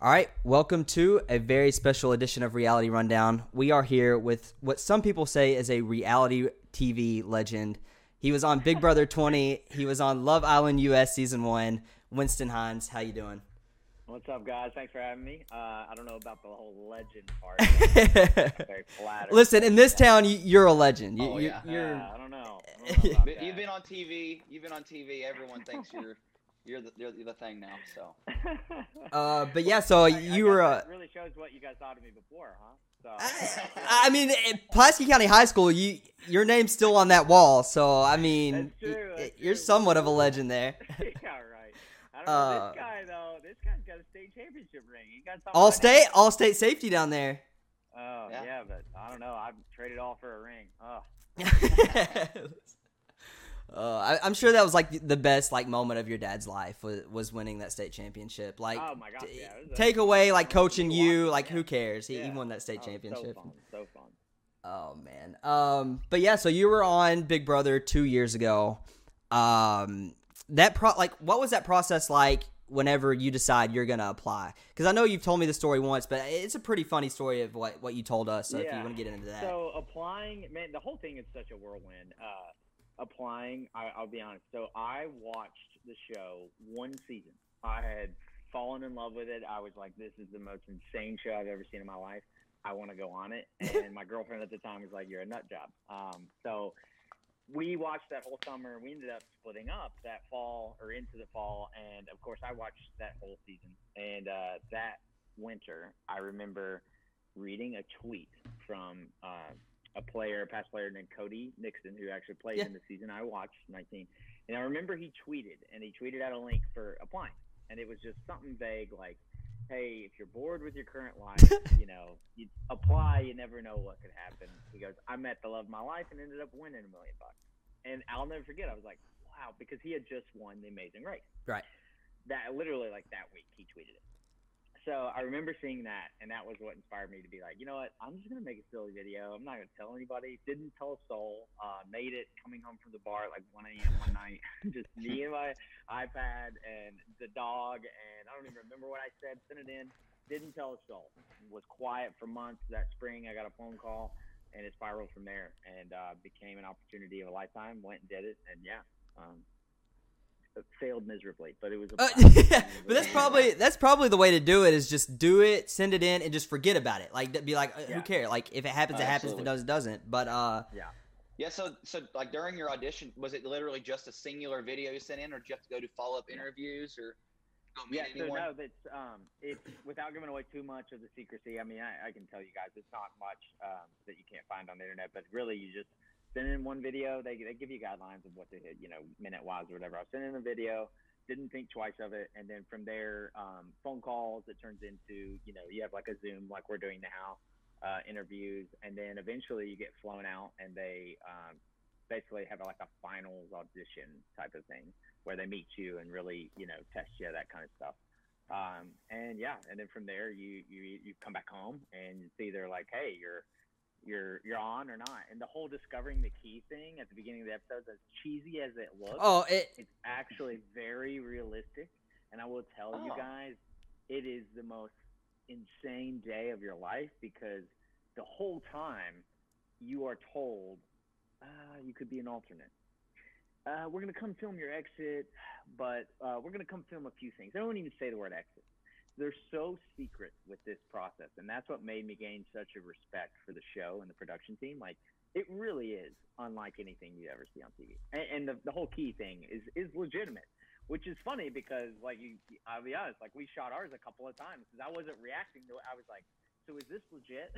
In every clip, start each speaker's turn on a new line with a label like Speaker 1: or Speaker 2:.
Speaker 1: All right, welcome to a very special edition of Reality Rundown. We are here with what some people say is a reality TV legend. He was on Big Brother 20. He was on Love Island US season 1. Winston Hines, how you doing?
Speaker 2: What's up, guys? Thanks for having me. Uh, I don't know about the whole legend part. very flattered.
Speaker 1: Listen, in this town, you- you're a legend. You,
Speaker 3: Oh,
Speaker 1: you-
Speaker 3: yeah.
Speaker 1: you're
Speaker 2: Uh, I don't know. I don't know about
Speaker 3: But
Speaker 2: that.
Speaker 3: You've been on TV. You've been on TV. Everyone thinks you're you're the, you're the thing now. So
Speaker 1: uh, but yeah, so
Speaker 2: I- I
Speaker 1: you
Speaker 2: guess
Speaker 1: were uh,
Speaker 2: that really shows what you guys thought of me before, huh? So
Speaker 1: I mean, at Pulaski County High School, you your name's still on that wall, so I mean,
Speaker 2: That's true,
Speaker 1: y-
Speaker 2: that's
Speaker 1: you're
Speaker 2: true.
Speaker 1: somewhat of a legend there.
Speaker 2: yeah, right. I don't know.
Speaker 1: Uh,
Speaker 2: this guy though, this guy's got a state championship ring. He got
Speaker 1: All state,
Speaker 2: that.
Speaker 1: all state safety down there.
Speaker 2: Oh
Speaker 3: Yeah.
Speaker 2: yeah. but I don't know. I've traded all for a ring. Oh.
Speaker 1: uh, I, I'm sure that was like the- best like moment of your dad's life was, was winning that state championship. Like,
Speaker 2: Oh my yeah, a-
Speaker 1: take away like coaching
Speaker 2: You
Speaker 1: like
Speaker 2: yeah.
Speaker 1: who cares? He, he won that state
Speaker 2: Oh,
Speaker 1: championship.
Speaker 2: So fun. So fun.
Speaker 1: Oh man. Um but yeah, so you were on Big Brother 2 years ago. Um that pro like what was that process like whenever you decide you're going to apply? Cuz I know you've told me the story once, but it's a pretty funny story of what what you told us. So if you
Speaker 2: Yeah.
Speaker 1: want to get into that.
Speaker 2: So applying, man, the whole thing is such a whirlwind. Uh, applying, I, I'll be honest. So I watched the show one season. I had fallen in love with it. I was like, this is the most insane show I've ever seen in my life. I want to go on it. And my girlfriend at the time was like, you're a nut job. Um, so we watched that whole summer. We ended up splitting up that fall or into the fall. And of course, I watched that whole season. And uh, that winter, I remember reading a tweet from uh, a player, a past player named Cody Nickson, who actually played
Speaker 1: Yeah.
Speaker 2: in the season I watched, 19. And I remember he tweeted, and he tweeted out a link for applying. And it was just something vague like, hey, if you're bored with your current life, you know, you apply, you never know what could happen. He goes, I met the love of my life and ended up winning a million bucks. And I'll never forget, I was like, wow, because he had just won the amazing race.
Speaker 1: Right.
Speaker 2: That literally like that week he tweeted it. So I remember seeing that, and that was what inspired me to be like, you know what? I'm just gonna make a silly video. I'm not gonna tell anybody. Didn't tell a soul. Uh, made it coming home from the bar at like 1 a.m. one night. just me and my iPad and the dog, and I don't even remember what I said. Sent it in. Didn't tell a soul. Was quiet for months. That spring, I got a phone call, and it spiraled from there, and uh, became an opportunity of a lifetime. Went and did it, and yeah. Um, failed miserably, but it was. A
Speaker 1: Uh,
Speaker 2: blast.
Speaker 1: but that's probably that's probably the way to do it is just do it, send it in, and just forget about it. Like be like, uh, who cares? Like if it happens, it happens. If it
Speaker 3: Absolutely.
Speaker 1: does, it doesn't. But uh,
Speaker 2: yeah.
Speaker 3: yeah. So so like during your audition, was it literally just a singular video you sent in, or did you have to go to follow up interviews, or go
Speaker 2: Yeah, so no, that's um, it's without giving away too much of the secrecy. I mean, I, I can tell you guys, it's not much um, that you can't find on the internet, but really, you just send in one video. They they give you guidelines of what to hit, you know, minute wise or whatever. I sent in a video, didn't think twice of it, and then from there, um, phone calls. It turns into, you know, you have like a Zoom like we're doing now, uh, interviews, and then eventually you get flown out, and they um, basically have like a finals audition type of thing where they meet you and really, you know, test you, that kind of stuff. Um, and yeah, and then from there you, you, you come back home and it's either like, Hey, you're, you're, you're on or not. And the whole discovering the key thing at the beginning of the episode, as cheesy as it looks,
Speaker 1: oh, it
Speaker 2: it's actually very realistic. And I will tell you
Speaker 3: Oh.
Speaker 2: guys, it is the most insane day of your life because the whole time you are told uh, you could be an alternate. Uh, we're going to come film your exit, but uh, we're going to come film a few things. I don't even say the word exit. They're so secret with this process, and that's what made me gain such a respect for the show and the production team. Like, it really is unlike anything you ever see on TV. And, and the, the whole key thing is is legitimate, which is funny because, like, you, I'll be honest, like we shot ours a couple of times because I wasn't reacting to it. I was like, "So is this legit?"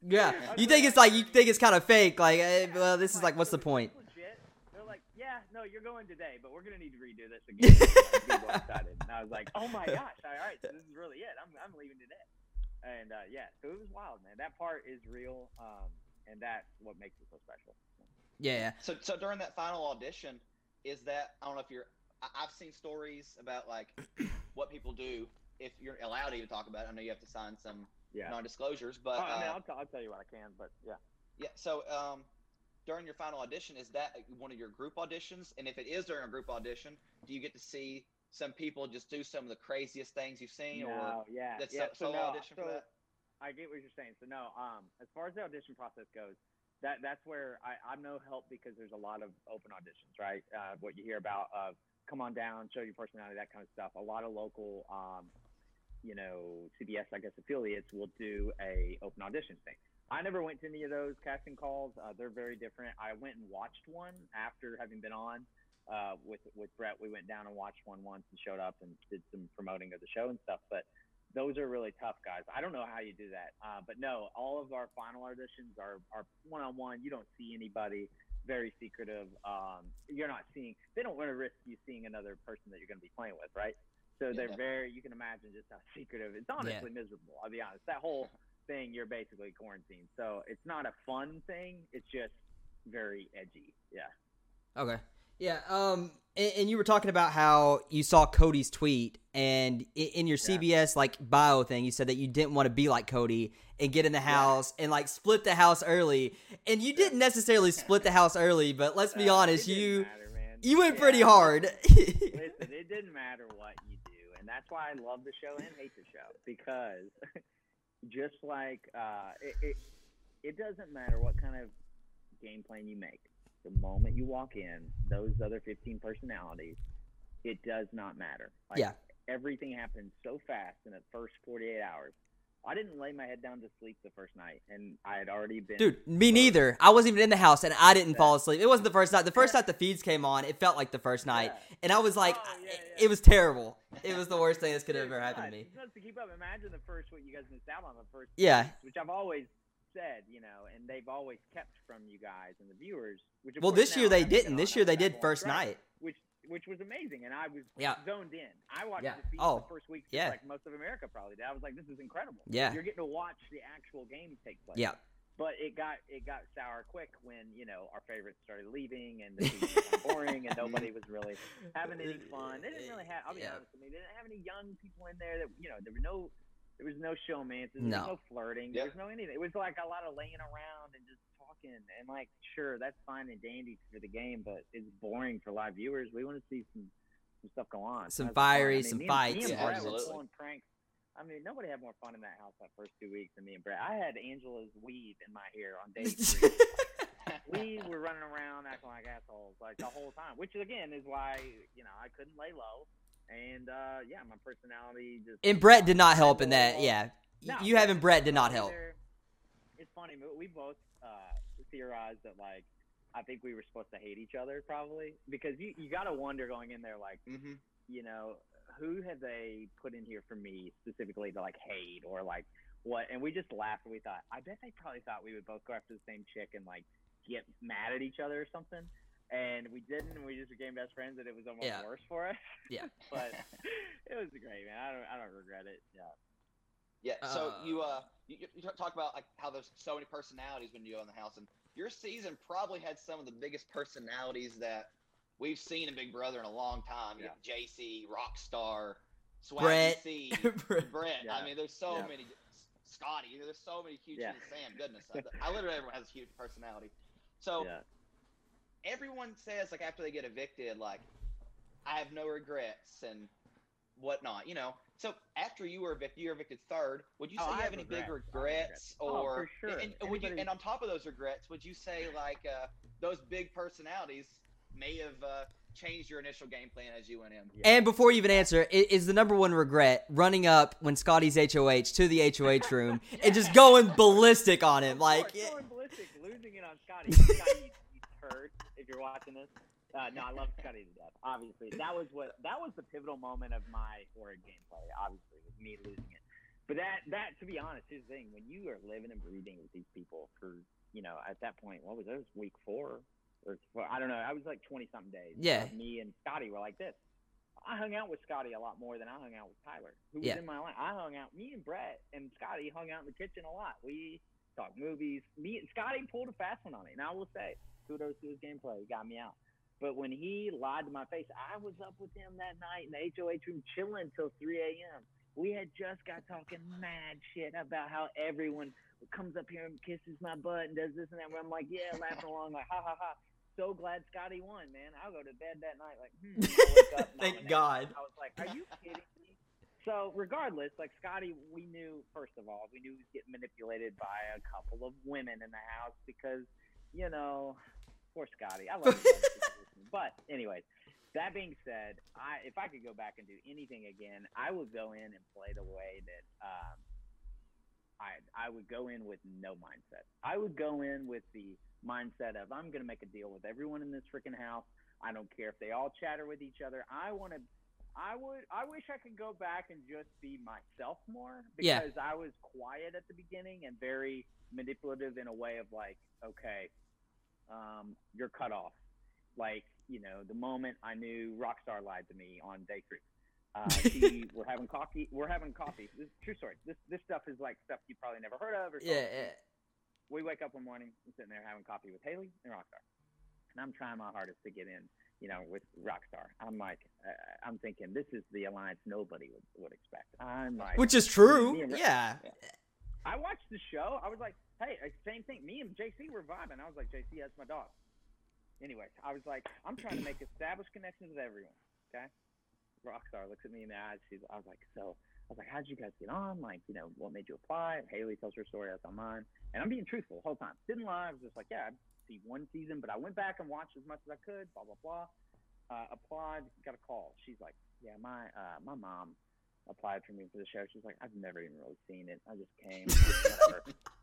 Speaker 1: yeah. You think it's like you think it's kind of fake? Like, eh, well, this is like, what's the point?
Speaker 2: Legit? They're like, yeah, no, you're going today, but we're gonna need to redo this again. People are excited, and I was like, oh my gosh, all right, so this is really it. I'm I'm leaving today, and uh, yeah, so it was wild, man. That part is real, um, and that's what makes it so special.
Speaker 1: Yeah.
Speaker 3: So so during that final audition, is that I don't know if you're. I, I've seen stories about like what people do if you're allowed to even talk about it. I know you have to sign some
Speaker 2: Yeah.
Speaker 3: non-disclosures, but
Speaker 2: oh, I mean,
Speaker 3: uh,
Speaker 2: I'll, t- I'll tell you what I can, but yeah.
Speaker 3: Yeah. So, um, during your final audition, is that one of your group auditions? And if it is during a group audition, do you get to see some people just do some of the craziest things you've seen, or
Speaker 2: No, yeah,
Speaker 3: that's
Speaker 2: yeah.
Speaker 3: so,
Speaker 2: no,
Speaker 3: audition for
Speaker 2: so
Speaker 3: that?
Speaker 2: I get what you're saying. So no, um, as far as the audition process goes, that that's where I, I'm no help because there's a lot of open auditions, right? Uh, what you hear about of come on down, show your personality, that kind of stuff. A lot of local, um, you know, CBS, I guess affiliates will do a open audition thing. I never went to any of those casting calls. Uh, they're very different. I went and watched one after having been on uh, with with Brett. We went down and watched one once and showed up and did some promoting of the show and stuff. But those are really tough, guys. I don't know how you do that, uh, but no, all of our final auditions are are one on one. You don't see anybody. Very secretive. Um, you're not seeing. They don't want to risk you seeing another person that you're going to be playing with, right? So
Speaker 3: Yeah,
Speaker 2: they're very. You can imagine just how secretive. It's honestly miserable. I'll be honest. That whole thing, you're basically quarantined. So it's not a fun thing. It's just very edgy. Yeah.
Speaker 1: Okay. Yeah. Um. And, and you were talking about how you saw Cody's tweet, and in your
Speaker 2: Yeah.
Speaker 1: CBS like bio thing, you said that you didn't want to be like Cody and get in the house and like split the house early. And you didn't necessarily split the house early, but let's be
Speaker 2: Uh,
Speaker 1: honest, you
Speaker 2: matter,
Speaker 1: you went
Speaker 2: Yeah.
Speaker 1: pretty hard.
Speaker 2: Listen, it didn't matter what you do, and that's why I love the show and hate the show because just like uh, it, it, it doesn't matter what kind of game plan you make. The moment you walk in, those other 15 personalities, it does not matter. Like,
Speaker 1: Yeah.
Speaker 2: Everything happens so fast in the first 48 hours. I didn't lay my head down to sleep the first night, and I had already been.
Speaker 1: Dude, me neither. I wasn't even in the house and I didn't
Speaker 2: Yeah.
Speaker 1: fall asleep. It wasn't the first night. The first night the feeds came on, it felt like the first night.
Speaker 2: Yeah.
Speaker 1: And I was oh, like,
Speaker 2: Oh, yeah,
Speaker 1: it, it was terrible. It was the worst thing that's could have ever happened to me.
Speaker 2: It's nuts to keep up. Imagine the first what you guys missed out on the first.
Speaker 1: Yeah.
Speaker 2: weeks, which I've always said, you know, and they've always kept from you guys and the viewers. Which
Speaker 1: Well, this year they didn't. This year they did first night.
Speaker 2: Which which was amazing, and I was
Speaker 1: Yeah.
Speaker 2: zoned in. I watched
Speaker 1: Yeah.
Speaker 2: the feed
Speaker 1: Oh.
Speaker 2: the first week,
Speaker 1: Yeah.
Speaker 2: like most of America probably did. I was like, this is incredible.
Speaker 1: Yeah.
Speaker 2: you're getting to watch the actual game take place.
Speaker 1: Yeah.
Speaker 2: But it got it got sour quick when you know our favorites started leaving and the season became boring and nobody was really having any fun. They didn't really have. I'll be
Speaker 1: Yeah.
Speaker 2: honest with you, they didn't have any young people in there that you know. There were no, there was no showmances. There
Speaker 1: No.
Speaker 2: was no flirting.
Speaker 3: Yeah.
Speaker 2: There was no anything. It was like a lot of laying around and just talking. And like, sure, that's fine and dandy for the game, but it's boring for live viewers. We want to see some some stuff go on.
Speaker 1: Some
Speaker 2: That's fun. I
Speaker 1: fiery,
Speaker 2: mean,
Speaker 1: some
Speaker 2: me and-
Speaker 1: fights.
Speaker 2: Me and
Speaker 3: Yeah,
Speaker 2: Brett were
Speaker 3: absolutely.
Speaker 2: pulling pranks. I mean, nobody had more fun in that house that first two weeks than me and Brett. I had Angela's weave in my hair on day three we were running around acting like assholes like the whole time, which again is why you know I couldn't lay low, and uh, yeah, my personality just.
Speaker 1: and Brett did not help in that. Yeah.
Speaker 2: No,
Speaker 1: you having Brett did not help.
Speaker 2: there- It's funny, but we both uh, theorized that like I think we were supposed to hate each other probably because you you got to wonder going in there like
Speaker 3: hmm
Speaker 2: you know, who have they put in here for me specifically to like hate or like what? And we just laughed and we thought, I bet they probably thought we would both go after the same chick and like get mad at each other or something. And we didn't. and We just became best friends, and it was almost
Speaker 1: Yeah.
Speaker 2: worse for us.
Speaker 1: Yeah.
Speaker 2: but it was great, man. I don't, I don't regret it. Yeah.
Speaker 3: Yeah. So
Speaker 1: Uh,
Speaker 3: you uh you, you talk about like how there's so many personalities when you go in the house, and your season probably had some of the biggest personalities that we've seen in Big Brother in a long time.
Speaker 2: Yeah.
Speaker 3: JC, Rockstar, Swaggy
Speaker 1: Brett.
Speaker 3: C,
Speaker 1: Brett.
Speaker 3: Brett.
Speaker 2: Yeah.
Speaker 3: I mean, there's so
Speaker 2: Yeah.
Speaker 3: many. Scottie, you know, there's so many huge.
Speaker 2: Yeah.
Speaker 3: Sam, goodness, I, I literally everyone has a huge personality. So
Speaker 2: yeah.
Speaker 3: everyone says like after they get evicted, like I have no regrets and whatnot. You know. So after you were evicted, you were evicted third. Would you say
Speaker 2: Oh,
Speaker 3: you have
Speaker 2: have
Speaker 3: any big
Speaker 2: regrets. I
Speaker 3: regrets,
Speaker 2: regrets. Oh,
Speaker 3: or
Speaker 2: for sure.
Speaker 3: And, and would you, and on top of those regrets, would you say like uh, those big personalities may have uh, changed your initial game plan as you went in?
Speaker 2: Yeah.
Speaker 1: And before you even answer, i- is the number one regret running up when Scottie's HOH to the HOH room and just going ballistic on him? Like,
Speaker 2: course,
Speaker 1: yeah,
Speaker 2: going ballistic, losing it on Scottie. Scottie, you, you turd, if you're watching this. Uh, no, I love Scottie to death. Obviously, that was what that was the pivotal moment of my horrid gameplay. Obviously, with me losing it. But that that to be honest, here's the thing: when you are living and breathing with these people for you know at that point, what was it? It was week four or well, I don't know. I was like twenty something days.
Speaker 1: Yeah.
Speaker 2: Me and Scottie were like this. I hung out with Scottie a lot more than I hung out with Tyler, who was
Speaker 1: Yeah.
Speaker 2: in my life. I hung out. Me and Brett and Scottie hung out in the kitchen a lot. We talked movies. Me and Scottie pulled a fast one on me, and I will say, kudos to his gameplay. He got me out. But when he lied to my face, I was up with him that night in the HOH room chilling till 3 a.m. We had just got talking mad shit about how everyone comes up here and kisses my butt and does this and that. And I'm like, yeah, laughing along, like, ha ha ha. so glad Scottie won, man. I'll go to bed that night like, hmm. I'll wake up
Speaker 1: Thank. God.
Speaker 2: I was like, are you kidding me? So regardless, like Scottie, we knew first of all, we knew he was getting manipulated by a couple of women in the house because, you know, poor Scottie. I love him. but anyways, that being said, I if I could go back and do anything again, I would go in and play the way that um, I I would go in with no mindset. I would go in with the mindset of I'm going to make a deal with everyone in this freaking house. I don't care if they all chatter with each other. I want to. I would. I wish I could go back and just be myself more
Speaker 1: Yeah.
Speaker 2: because I was quiet at the beginning and very manipulative in a way of like, okay, um, you're cut off. Like, you know, the moment I knew Rockstar lied to me on day three. Uh, she, we're having coffee. We're having coffee. This true story. This this stuff is like stuff you probably never heard of. Or
Speaker 1: Yeah,
Speaker 2: something.
Speaker 1: yeah.
Speaker 2: We wake up one morning, I'm sitting there having coffee with Haleigh and Rockstar, and I'm trying my hardest to get in. You know, with Rockstar, I'm like, uh, I'm thinking this is the alliance nobody would, would expect. I'm like,
Speaker 1: Which is true.
Speaker 2: And-
Speaker 1: Yeah.
Speaker 2: I watched the show. I was like, hey, uh, same thing. Me and JC were vibing. I was like, JC, that's my dog. Anyway, I was like, I'm trying to make established connections with everyone. Okay. Rockstar looks at me in the eyes. She's, I was like, so, I was like, how'd you guys get on? Like, you know, what made you apply? Haleigh tells her story. I tell mine. And I'm being truthful the whole time. Didn't lie. I was just like, yeah, I'd see one season, but I went back and watched as much as I could. Blah blah blah. Uh, applied. Got a call. She's like, yeah, my uh, my mom applied for me for the show. She's like, I've never even really seen it. I just came.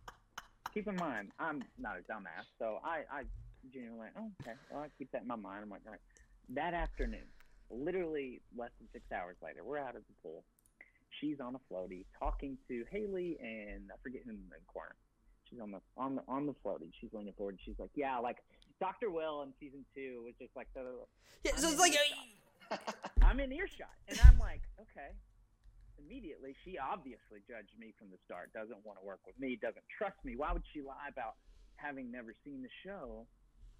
Speaker 2: Keep in mind, I'm not a dumbass, so I, I genuinely like, oh, okay, well, I keep that in my mind. I'm like, all right. That afternoon, literally less than six hours later, we're out at the pool. She's on a floaty talking to Haleigh and I forget who in the corner. She's on the on the on the floaty. She's leaning forward. She's like, yeah, like Doctor Will in season two was just like the
Speaker 1: Yeah, so it's like.
Speaker 2: Uh, I'm in earshot, and I'm like, okay. Immediately, she obviously judged me from the start. Doesn't want to work with me. Doesn't trust me. Why would she lie about having never seen the show?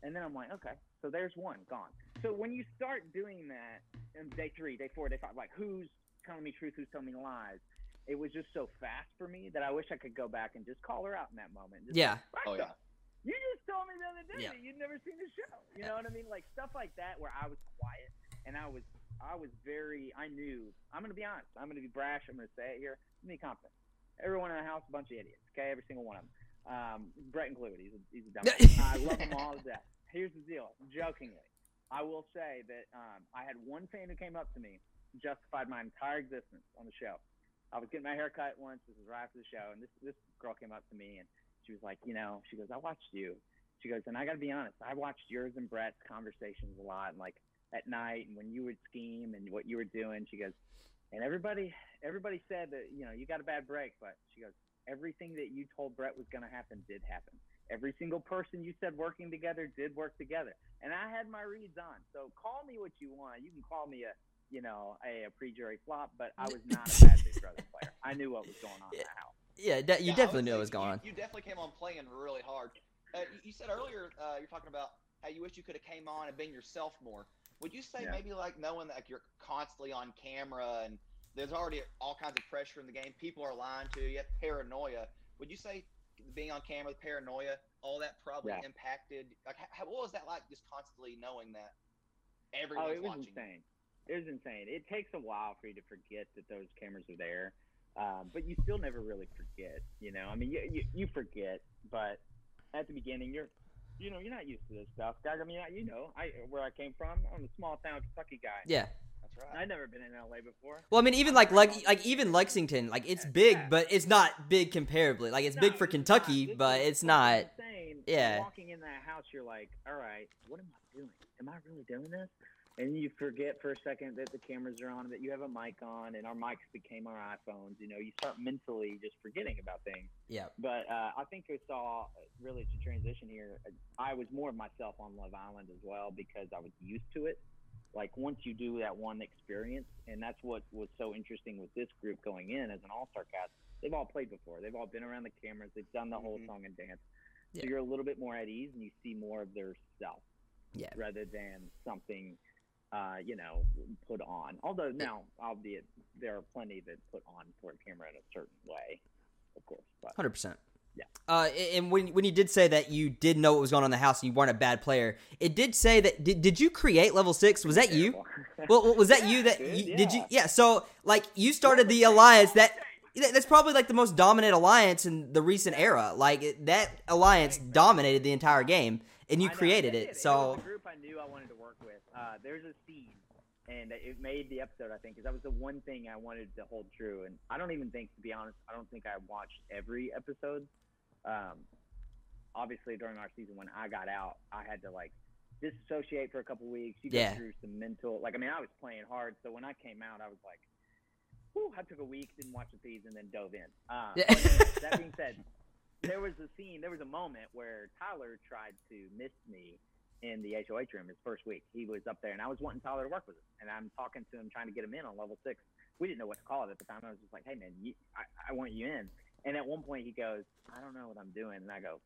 Speaker 2: And then I'm like, okay, so there's one gone. So when you start doing that in day three, day four, day five, like who's telling me truth, who's telling me lies? It was just so fast for me that I wish I could go back and just call her out in that moment. Just
Speaker 1: yeah.
Speaker 2: like,
Speaker 3: Oh, yeah.
Speaker 2: you just told me the other day
Speaker 1: Yeah.
Speaker 2: that you'd never seen the show. You know what I mean? Like stuff like that where I was quiet and I was I was very I knew I'm gonna be honest. I'm gonna be brash, I'm gonna say it here. I'm gonna be confident. Everyone in the house a bunch of idiots, okay? Every single one of them. Um, Brett included. He's a he's a dumb I love them all to death. Here's the deal, jokingly. I will say that um, I had one fan who came up to me, justified my entire existence on the show. I was getting my hair cut once. This was right after the show, and this this girl came up to me and she was like, you know, she goes, I watched you. She goes, and I got to be honest, I watched yours and Brett's conversations a lot, and like at night, and when you would scheme and what you were doing. She goes, and everybody everybody said that you know you got a bad break, but she goes, everything that you told Brett was going to happen did happen. Every single person you said working together did work together, and I had my reads on. So call me what you want. You can call me a you know a, a pre-jury flop, but I was not a bad Big Brother player. I knew what was going on in that house.
Speaker 1: Yeah, de- you
Speaker 3: Yeah,
Speaker 1: definitely knew
Speaker 3: say
Speaker 1: it was
Speaker 3: you-
Speaker 1: going on.
Speaker 3: You, definitely came on playing really hard. Uh, you, you said earlier uh, you're talking about how you wish you could have came on and been yourself more. Would you say
Speaker 2: Yeah.
Speaker 3: maybe like knowing that like, you're constantly on camera and there's already all kinds of pressure in the game, people are lying to you, you paranoia. Would you say being on camera, with paranoia, all that probably
Speaker 2: Yeah.
Speaker 3: impacted? Like, how, what was that like? Just constantly knowing that everyone's Oh,
Speaker 2: it was
Speaker 3: watching.
Speaker 2: insane. It was insane. It takes a while for you to forget that those cameras are there, um, but you still never really forget. You know, I mean, you, you you forget, but at the beginning, you're you know you're not used to this stuff. Doug, I mean, I, you know, I where I came from, I'm a small town Kentucky guy.
Speaker 1: Yeah.
Speaker 3: That's right.
Speaker 2: I've never been in LA before.
Speaker 1: Well, I mean, even like like like even Lexington, like it's big,
Speaker 2: Yeah.
Speaker 1: but it's not big comparably. Like it's
Speaker 2: No,
Speaker 1: big for
Speaker 2: it's
Speaker 1: Kentucky,
Speaker 2: not.
Speaker 1: But it's not.
Speaker 2: Insane.
Speaker 1: yeah.
Speaker 2: Walking in that house, you're like, all right, what am I doing? Am I really doing this? And you forget for a second that the cameras are on, that you have a mic on, and our mics became our iPhones. You know, you start mentally just forgetting about things.
Speaker 1: Yeah.
Speaker 2: But uh, I think I saw really to transition here. I was more of myself on Love Island as well because I was used to it. Like once you do that one experience, and that's what was so interesting with this group going in as an All Star cast. They've all played before. They've all been around the cameras. They've done the whole
Speaker 3: Mhm.
Speaker 2: song and dance.
Speaker 1: Yeah.
Speaker 2: So you're a little bit more at ease, and you see more of their self
Speaker 1: Yeah.
Speaker 2: rather than something, uh, you know, put on. Although now, albeit there are plenty that put on for a camera in a certain way, of course.
Speaker 1: Hundred percent.
Speaker 2: Yeah.
Speaker 1: uh, and when when you did say that you did know what was going on in the house and you weren't a bad player, it did say that did, did you create level six? Was that you? Well, was that
Speaker 2: Yeah,
Speaker 1: you that
Speaker 2: dude,
Speaker 1: you, did you?
Speaker 2: yeah.
Speaker 1: Yeah. So like you started the alliance that that's probably like the most dominant alliance in the recent era. Like that alliance dominated the entire game, and you created it. So
Speaker 2: Uh, there's a scene, and it made the episode. I think because that was the one thing I wanted to hold true. And I don't even think, to be honest, I don't think I watched every episode. Um, obviously, during our season when I got out, I had to like disassociate for a couple weeks. You go
Speaker 1: Yeah.
Speaker 2: through some mental, like I mean, I was playing hard, so when I came out, I was like, "Whew!" I took a week, didn't watch the season, and then dove in. Um,
Speaker 1: Yeah.
Speaker 2: that being said, there was a scene, there was a moment where Tyler tried to miss me in the HOH room his first week. He was up there, and I was wanting Tyler to work with him, and I'm talking to him, trying to get him in on level six. We didn't know what to call it at the time. I was just like, "Hey, man, you, I, I want you in." And at one point, he goes, "I don't know what I'm doing," and I go,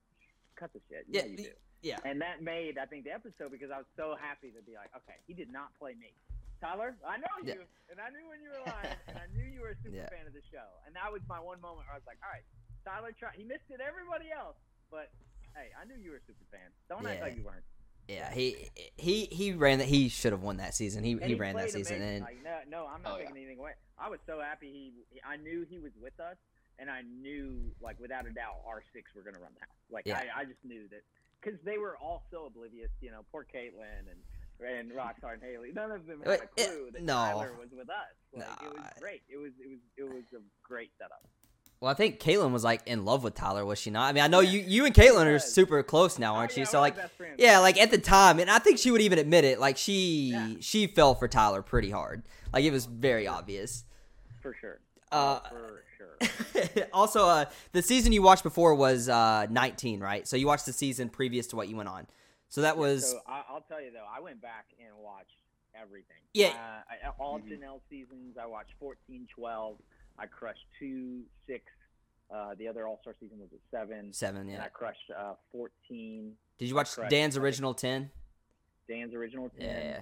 Speaker 2: "Cut the shit. Yeah,
Speaker 1: Yeah,
Speaker 2: you do."
Speaker 1: yeah.
Speaker 2: And that made, I think, the episode because I was so happy to be like, "Okay, he did not play me." Tyler, I know you,
Speaker 1: Yeah.
Speaker 2: and I knew when you were lying, and I knew you were a super
Speaker 1: Yeah.
Speaker 2: fan of the show. And that was my one moment where I was like, "All right, Tyler try. He missed it. Everybody else, but hey, I knew you were a super fan. Don't act
Speaker 1: Yeah.
Speaker 2: like you weren't."
Speaker 1: Yeah, he he he ran that. He should have won that season. He
Speaker 2: And
Speaker 1: he ran that season, and
Speaker 2: like, no, no, I'm not
Speaker 3: Oh, yeah.
Speaker 2: taking anything away. I was so happy he, he. I knew he was with us, and I knew, like, without a doubt, our six were gonna run the house. Like,
Speaker 1: Yeah.
Speaker 2: I, I just knew that because they were all so oblivious. You know, poor Kaitlyn and and Rockstar and Haleigh. None of them had a
Speaker 1: Wait,
Speaker 2: clue that
Speaker 1: no.
Speaker 2: Tyler was with us. Like, it was great. It was it was it was a great setup.
Speaker 1: Well, I think Kaitlyn was like in love with Tyler, was she not? I mean, I know you you and Kaitlyn are super close now,
Speaker 2: Oh,
Speaker 1: aren't
Speaker 2: yeah,
Speaker 1: you? So like, yeah, like at the time, and I think she would even admit it. Like she
Speaker 2: Yeah.
Speaker 1: she fell for Tyler pretty hard. Like it was very obvious.
Speaker 2: for sure.
Speaker 1: Uh,
Speaker 2: Oh, for sure.
Speaker 1: also, uh, the season you watched before was uh, 19, right? So you watched the season previous to what you went on. So that was
Speaker 2: So I, I'll tell you though, I went back and watched everything.
Speaker 1: Yeah.
Speaker 2: Uh, I, all
Speaker 3: Mhm.
Speaker 2: Janelle seasons. I watched 14, 12. I crushed two, six. Uh, the other All Star season was at seven.
Speaker 1: seven.
Speaker 2: And
Speaker 1: Yeah.
Speaker 2: I crushed uh, 14.
Speaker 1: Did you watch
Speaker 2: correct.
Speaker 1: Dan's original 10?
Speaker 2: Dan's original 10.
Speaker 1: Yeah. Yeah.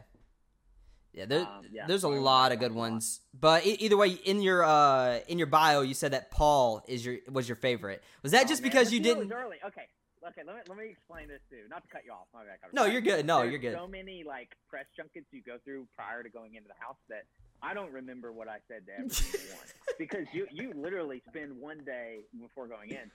Speaker 1: Yeah, there,
Speaker 2: Um, yeah,
Speaker 1: there's a lot of good ones, but either way, in your uh, in your bio, you said that Paul is your was your favorite. Was that
Speaker 2: Oh,
Speaker 1: just
Speaker 2: man,
Speaker 1: because you didn't?
Speaker 2: was early. Okay. Okay, let me, let me explain this too. Not to cut you off. My bad,
Speaker 1: No, you're good. No,
Speaker 2: there's
Speaker 1: you're good.
Speaker 2: So many like press junkets you go through prior to going into the house that I don't remember what I said to every one because you you literally spend one day before going in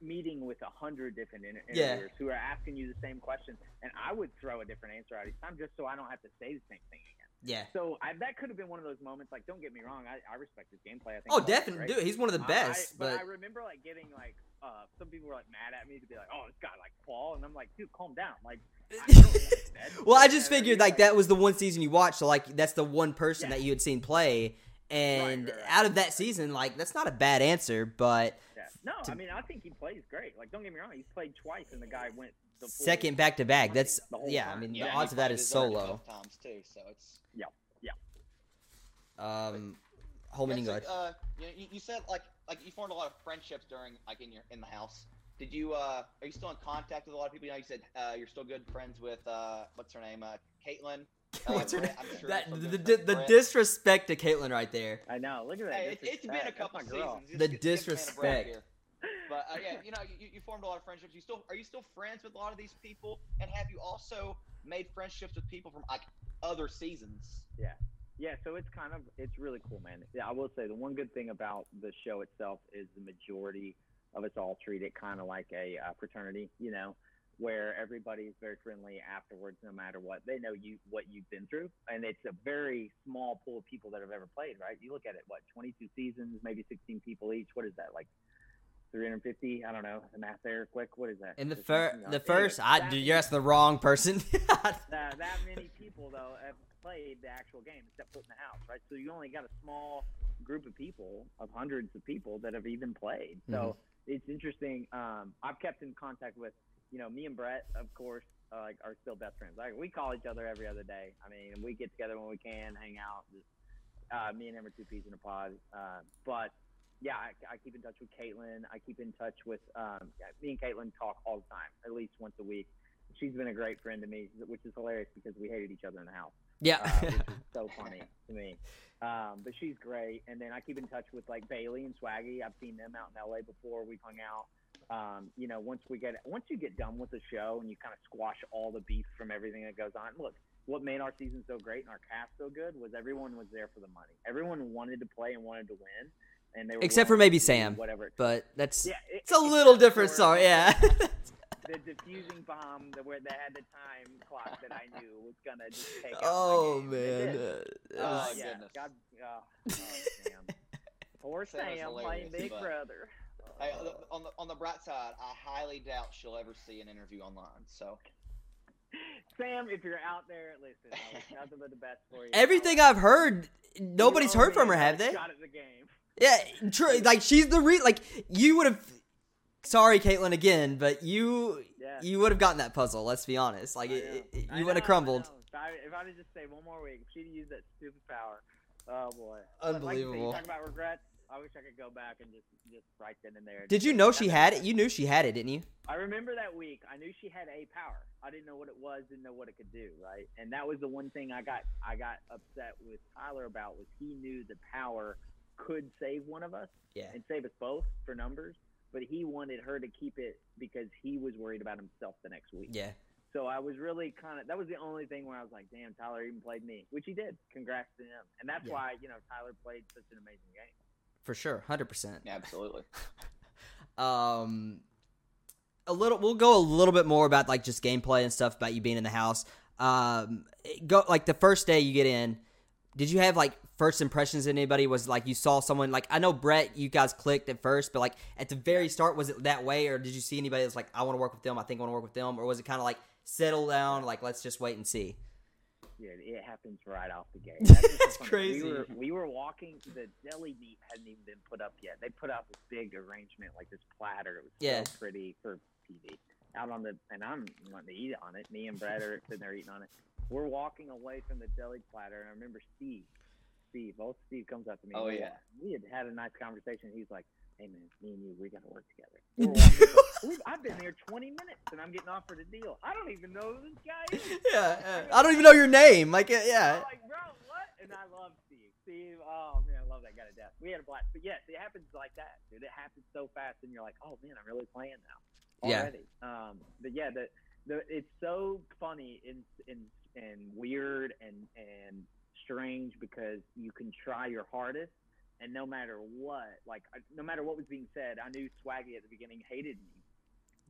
Speaker 2: meeting with a hundred different inter-
Speaker 1: Yeah.
Speaker 2: interviewers who are asking you the same question, and I would throw a different answer out each time just so I don't have to say the same thing again.
Speaker 1: Yeah.
Speaker 2: So I, that could have been one of those moments. Like, don't get me wrong, I, I respect his gameplay. I think
Speaker 1: Oh, definitely, dude. He's one of the best.
Speaker 2: I, but, I remember like getting like uh, some people were like mad at me to be like, "Oh, this guy like Paul," and I'm like, "Dude, calm down." Like, I don't
Speaker 1: well, I just figured like that was the one season you watched, so like that's the one person
Speaker 2: Yeah.
Speaker 1: that you had seen play, and
Speaker 2: right, right.
Speaker 1: out of that season, like that's not a bad answer, but
Speaker 2: Yeah. No,
Speaker 1: to-
Speaker 2: I mean, I think he plays great. Like, don't get me wrong, he's played twice, and the guy went the
Speaker 1: second back to back, that's
Speaker 2: The whole
Speaker 1: yeah. I mean,
Speaker 3: Yeah,
Speaker 1: the odds of that
Speaker 3: played
Speaker 1: is
Speaker 3: his
Speaker 1: so low.
Speaker 3: times too, so it's.
Speaker 1: Um, Holman,
Speaker 3: Yeah,
Speaker 1: you
Speaker 3: so,
Speaker 1: go ahead.
Speaker 3: uh, you, you said like like you formed a lot of friendships during like in your in the house. Did you uh are you still in contact with a lot of people? You know, you said uh, you're still good friends with uh what's her name, uh, Kaitlyn. Uh,
Speaker 1: What's her name?
Speaker 3: I'm sure
Speaker 1: That the, the, the disrespect to Kaitlyn right there.
Speaker 2: I know. Look at that.
Speaker 3: Hey, it, it's been a couple
Speaker 2: That's my
Speaker 3: seasons.
Speaker 1: The
Speaker 3: Just- just the a
Speaker 1: disrespect.
Speaker 3: here. But uh, yeah, you know, you, you formed a lot of friendships. You still are you still friends with a lot of these people? And have you also made friendships with people from like other seasons?
Speaker 2: Yeah, so it's kind of it's really cool, man. Yeah, I will say the one good thing about the show itself is the majority of us all treat it kind of like a uh, fraternity, you know, where everybody is very friendly afterwards, no matter what. They know you what you've been through, and it's a very small pool of people that have ever played, right? You look at it, what 22 seasons, maybe 16 people each. What is that like? 350? I don't know. The math there, quick. What is that?
Speaker 1: In the fir- the first, I
Speaker 2: that
Speaker 1: you're asking the wrong person.
Speaker 2: that, that many people though have played the actual game except foot in the house, right? So you only got a small group of people, of hundreds of people that have even played. So it's interesting. Um, I've kept in contact with, you know, me and Brett, of course, uh, like are still best friends. Like we call each other every other day. I mean, we get together when we can, hang out. Just, uh, me and him are two peas in a pod. Uh, but yeah, I, I keep in touch with Kaitlyn. I keep in touch with um, me and Kaitlyn talk all the time, at least once a week. She's been a great friend to me, which is hilarious because we hated each other in the house,
Speaker 1: yeah.
Speaker 2: uh, which is so funny to me. Um, but she's great, and then I keep in touch with like Bayleigh and Swaggy. I've seen them out in LA before. We've hung out. um, you know, once we get once you get done with the show and you kind of squash all the beef from everything that goes on. Look, what made our season so great and our cast so good was everyone was there for the money. Everyone wanted to play and wanted to win, and they were
Speaker 1: Except for maybe Sam,
Speaker 2: Whatever.
Speaker 1: But that's
Speaker 2: yeah, it-
Speaker 1: it's a little different
Speaker 2: for
Speaker 1: story. Yeah.
Speaker 2: The diffusing bomb that where that had the time clock that I knew was gonna just take out
Speaker 1: oh
Speaker 2: my game. and it
Speaker 1: man.
Speaker 2: did.
Speaker 1: Uh,
Speaker 2: Uh,
Speaker 1: was-
Speaker 3: Oh,
Speaker 2: yeah,
Speaker 3: goodness.
Speaker 2: God, oh, oh, Sam. Poor
Speaker 3: Sam is
Speaker 2: Sam playing
Speaker 3: hilarious,
Speaker 2: Big
Speaker 3: but-
Speaker 2: Brother.
Speaker 3: Hey, on the- on the on the bright side, I highly doubt she'll ever see an interview online. So
Speaker 2: Sam, if you're out there, listen, I wish nothing but the best for you.
Speaker 1: Everything
Speaker 2: I
Speaker 1: I've heard, nobody's heard from her, have they?
Speaker 2: Shot at the game.
Speaker 1: Yeah, true. Like she's the re. Like you would have. Sorry, Kaitlyn, again, but you
Speaker 2: Yeah.
Speaker 1: you would have gotten that puzzle. Let's be honest. Like it, it- you would have crumbled.
Speaker 2: know. If I, if I'd just say one more week, if she'd use that stupid power. Oh boy. But like
Speaker 1: Unbelievable.
Speaker 2: talk about regrets. I wish I could go back and just just right then and there.
Speaker 1: Did you know she had it? You knew she had it, didn't you?
Speaker 2: I remember that week. I knew she had a power. I didn't know what it was, didn't know what it could do, right? And that was the one thing I got I got upset with Tyler about was he knew the power could save one of us
Speaker 1: Yeah.
Speaker 2: and save us both for numbers, but he wanted her to keep it because he was worried about himself the next week.
Speaker 1: Yeah.
Speaker 2: So I was really kind of that was the only thing where I was like, damn, Tyler even played me, which he did. Congrats to him, and that's
Speaker 1: Yeah.
Speaker 2: why you know Tyler played such an amazing game.
Speaker 1: For sure, hundred percent.
Speaker 3: absolutely.
Speaker 1: Um, a little. We'll go a little bit more about like just gameplay and stuff about you being in the house. Um, go like the first day you get in. Did you have like first impressions? of Anybody was like you saw someone like I know Brett. You guys clicked at first, but like at the very start, was it that way, or did you see anybody that's like I want to work with them? I think I want to work with them, or was it kind of like settle down, like let's just wait and see?
Speaker 2: Yeah, it happens right off the gate. That's,
Speaker 1: That's crazy.
Speaker 2: We were we were walking. The deli meat hadn't even been put up yet. They put out this big arrangement, like this platter. It was
Speaker 1: Yeah.
Speaker 2: so pretty for TV. Out on the and I'm wanting to eat on it. Me and Brad are sitting there eating on it. We're walking away from the deli platter, and I remember Steve. Steve, old Steve comes up to me.
Speaker 3: Oh,
Speaker 2: We-
Speaker 3: yeah.
Speaker 2: we had had a nice conversation. He's like, "Hey man, me and you, we got to work together." We're I've been here 20 minutes, and I'm getting offered a deal. I don't even know who this guy is.
Speaker 1: yeah, yeah. I don't even know your name. Like, uh, yeah,
Speaker 2: I'm like, bro, what? And I love Steve. Steve, oh man, I love that guy to death. We had a blast. But yes, it happens like that, dude. It happens so fast, and you're like, oh man, I'm really playing now
Speaker 1: Yeah.
Speaker 2: Um, but yeah, the the it's so funny in and and weird and and strange because you can try your hardest. And no matter what, like I- no matter what was being said, I knew Swaggy at the beginning hated me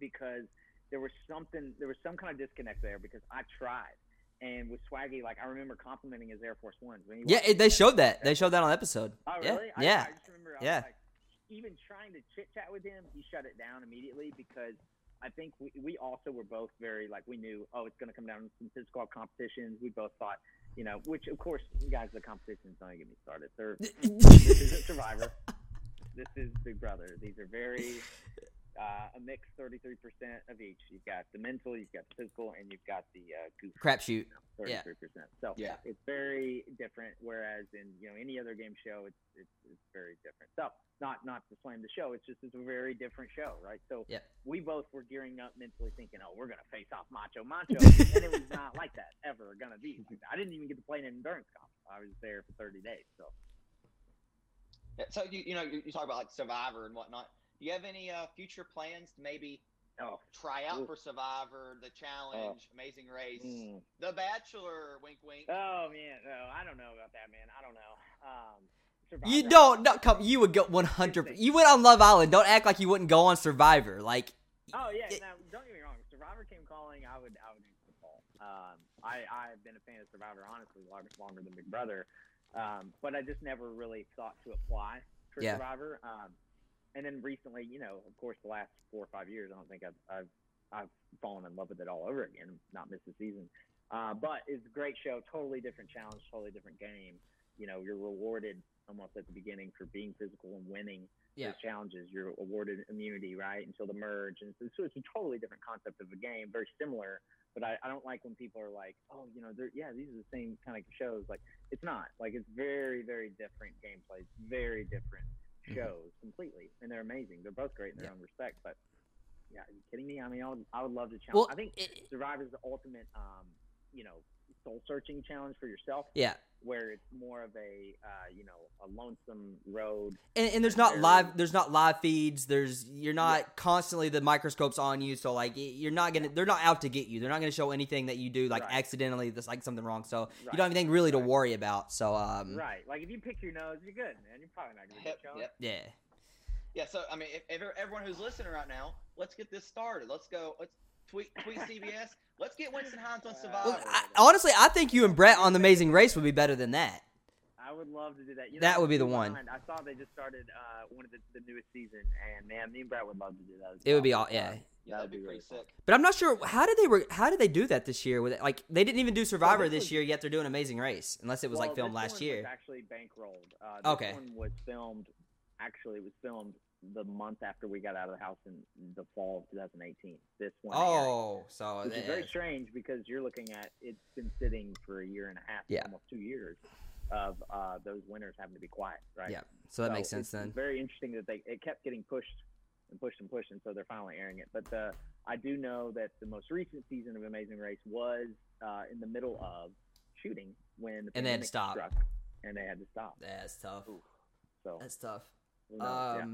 Speaker 2: because there was something, there was some kind of disconnect there because I tried. And with Swaggy, like I remember complimenting his Air Force Ones.
Speaker 1: Yeah. It, they showed that. They showed that on episode.
Speaker 2: Oh,
Speaker 1: Yeah,
Speaker 2: really? I,
Speaker 1: yeah.
Speaker 2: I just remember I
Speaker 1: Yeah.
Speaker 2: was like, even trying to chit chat with him, he shut it down immediately because I think we, we also were both very, like, we knew, oh, it's going to come down to some physical competitions. We both thought, you know, which, of course, you guys, the competitions don't get me started. They're, this isn't Survivor. This is Big Brother. These are very uh, a mix, thirty-three percent of each. You've got the mental, you've got the physical, and you've got the uh, goof.
Speaker 1: Crapshoot.
Speaker 2: Thirty-three percent. So
Speaker 3: Yeah.
Speaker 2: it's very different. Whereas in you know any other game show, it's it's, it's very different. So not not to slam the show, it's just it's a very different show, right? So
Speaker 1: Yeah.
Speaker 2: we both were gearing up mentally, thinking, oh, we're gonna face off Macho Macho, and it was not like that ever gonna be. Like. I didn't even get to play an endurance comp. I was there for thirty days. So
Speaker 3: Yeah, So you you know you, you talk about like Survivor and whatnot. Do you have any uh, future plans to maybe
Speaker 2: oh.
Speaker 3: try out
Speaker 2: Ooh.
Speaker 3: for Survivor, The Challenge, Amazing Race,
Speaker 2: mm.
Speaker 3: The Bachelor? Wink, wink.
Speaker 2: Oh man, no, I don't know about that, man. I don't know. Um,
Speaker 1: You don't. No, come. You would go one hundred. You went on Love Island. Don't act like you wouldn't go on Survivor. Like,
Speaker 2: Oh yeah,
Speaker 1: It-
Speaker 2: now don't get me wrong. If Survivor came calling, I would I would answer the call. Um, I I've been a fan of Survivor honestly longer, longer than Big Brother, um, but I just never really thought to apply for
Speaker 1: Yeah.
Speaker 2: Survivor. Um, and then recently, you know, of course, the last four or five years, I don't think I've I've, I've fallen in love with it all over again. Not missed a season, uh, but it's a great show. Totally different challenge. Totally different game. You know, you're rewarded almost at the beginning for being physical and winning
Speaker 1: Yeah.
Speaker 2: those challenges. You're awarded immunity, right, until the merge, and so, so it's a totally different concept of a game, very similar. But I, I don't like when people are like, oh, you know, they're, yeah, these are the same kind of shows. Like, it's not. Like, it's very, very different gameplays, very different
Speaker 1: Mhm.
Speaker 2: shows completely, and they're amazing. They're both great in their
Speaker 1: Yeah.
Speaker 2: own respect. But yeah, are you kidding me? I mean, I would, I would love to challenge.
Speaker 1: well,
Speaker 2: I think
Speaker 1: it-
Speaker 2: Survivor's the ultimate, um, you know, soul searching challenge for yourself,
Speaker 1: Yeah.
Speaker 2: where it's more of a uh, you know a lonesome road.
Speaker 1: And, and there's not
Speaker 2: Very-
Speaker 1: live there's not live feeds there's you're not constantly the microscopes on you so like you're not gonna they're not out to get you they're not gonna show anything that you do like
Speaker 2: Right.
Speaker 1: accidentally that's like something wrong so you don't have anything really to worry about so um
Speaker 2: Right, like if you pick your nose, you're good, man. You're probably not gonna
Speaker 3: Yep,
Speaker 2: get shown.
Speaker 3: yep.
Speaker 1: yeah
Speaker 3: Yeah, so I mean, if, if everyone who's listening right now, let's get this started. Let's go. Let's tweet tweet CBS. Let's get Winston Hines on Survivor.
Speaker 1: well, I, honestly I think you and Brett on the Amazing Race would be better than that
Speaker 2: I would love to do that. You
Speaker 1: That would be the one.
Speaker 2: I saw they just started uh, one of the, the newest season, and man, me and Brett would love to do that. as
Speaker 1: it would be all yeah
Speaker 3: yeah, that'd be
Speaker 2: really
Speaker 3: pretty
Speaker 2: fun.
Speaker 3: sick.
Speaker 1: but I'm not sure how did they re- how did they do that this year with like they didn't even do Survivor
Speaker 2: this
Speaker 1: this
Speaker 2: was-
Speaker 1: year yet they're doing Amazing Race unless it was
Speaker 2: Well,
Speaker 1: like filmed
Speaker 2: this
Speaker 1: last
Speaker 2: one
Speaker 1: year
Speaker 2: Was actually bankrolled. Uh, this
Speaker 1: Okay.
Speaker 2: one was filmed. Actually, it was filmed the month after we got out of the house in the fall of 2018. This one. aired,
Speaker 1: oh so
Speaker 2: which is very strange because you're looking at it's been sitting for a year and a half,
Speaker 1: Yeah.
Speaker 2: almost two years, of uh, those winners having to be quiet, right?
Speaker 1: yeah so that makes sense
Speaker 2: it's
Speaker 1: then
Speaker 2: Very interesting that they it kept getting pushed and pushed and pushed, and so they're finally airing it. But the I do know that the most recent season of Amazing Race was uh, in the middle of shooting when the
Speaker 1: And they had to stop.
Speaker 2: and they had to stop.
Speaker 1: that's tough
Speaker 2: So
Speaker 1: that's tough
Speaker 2: Um. Yeah.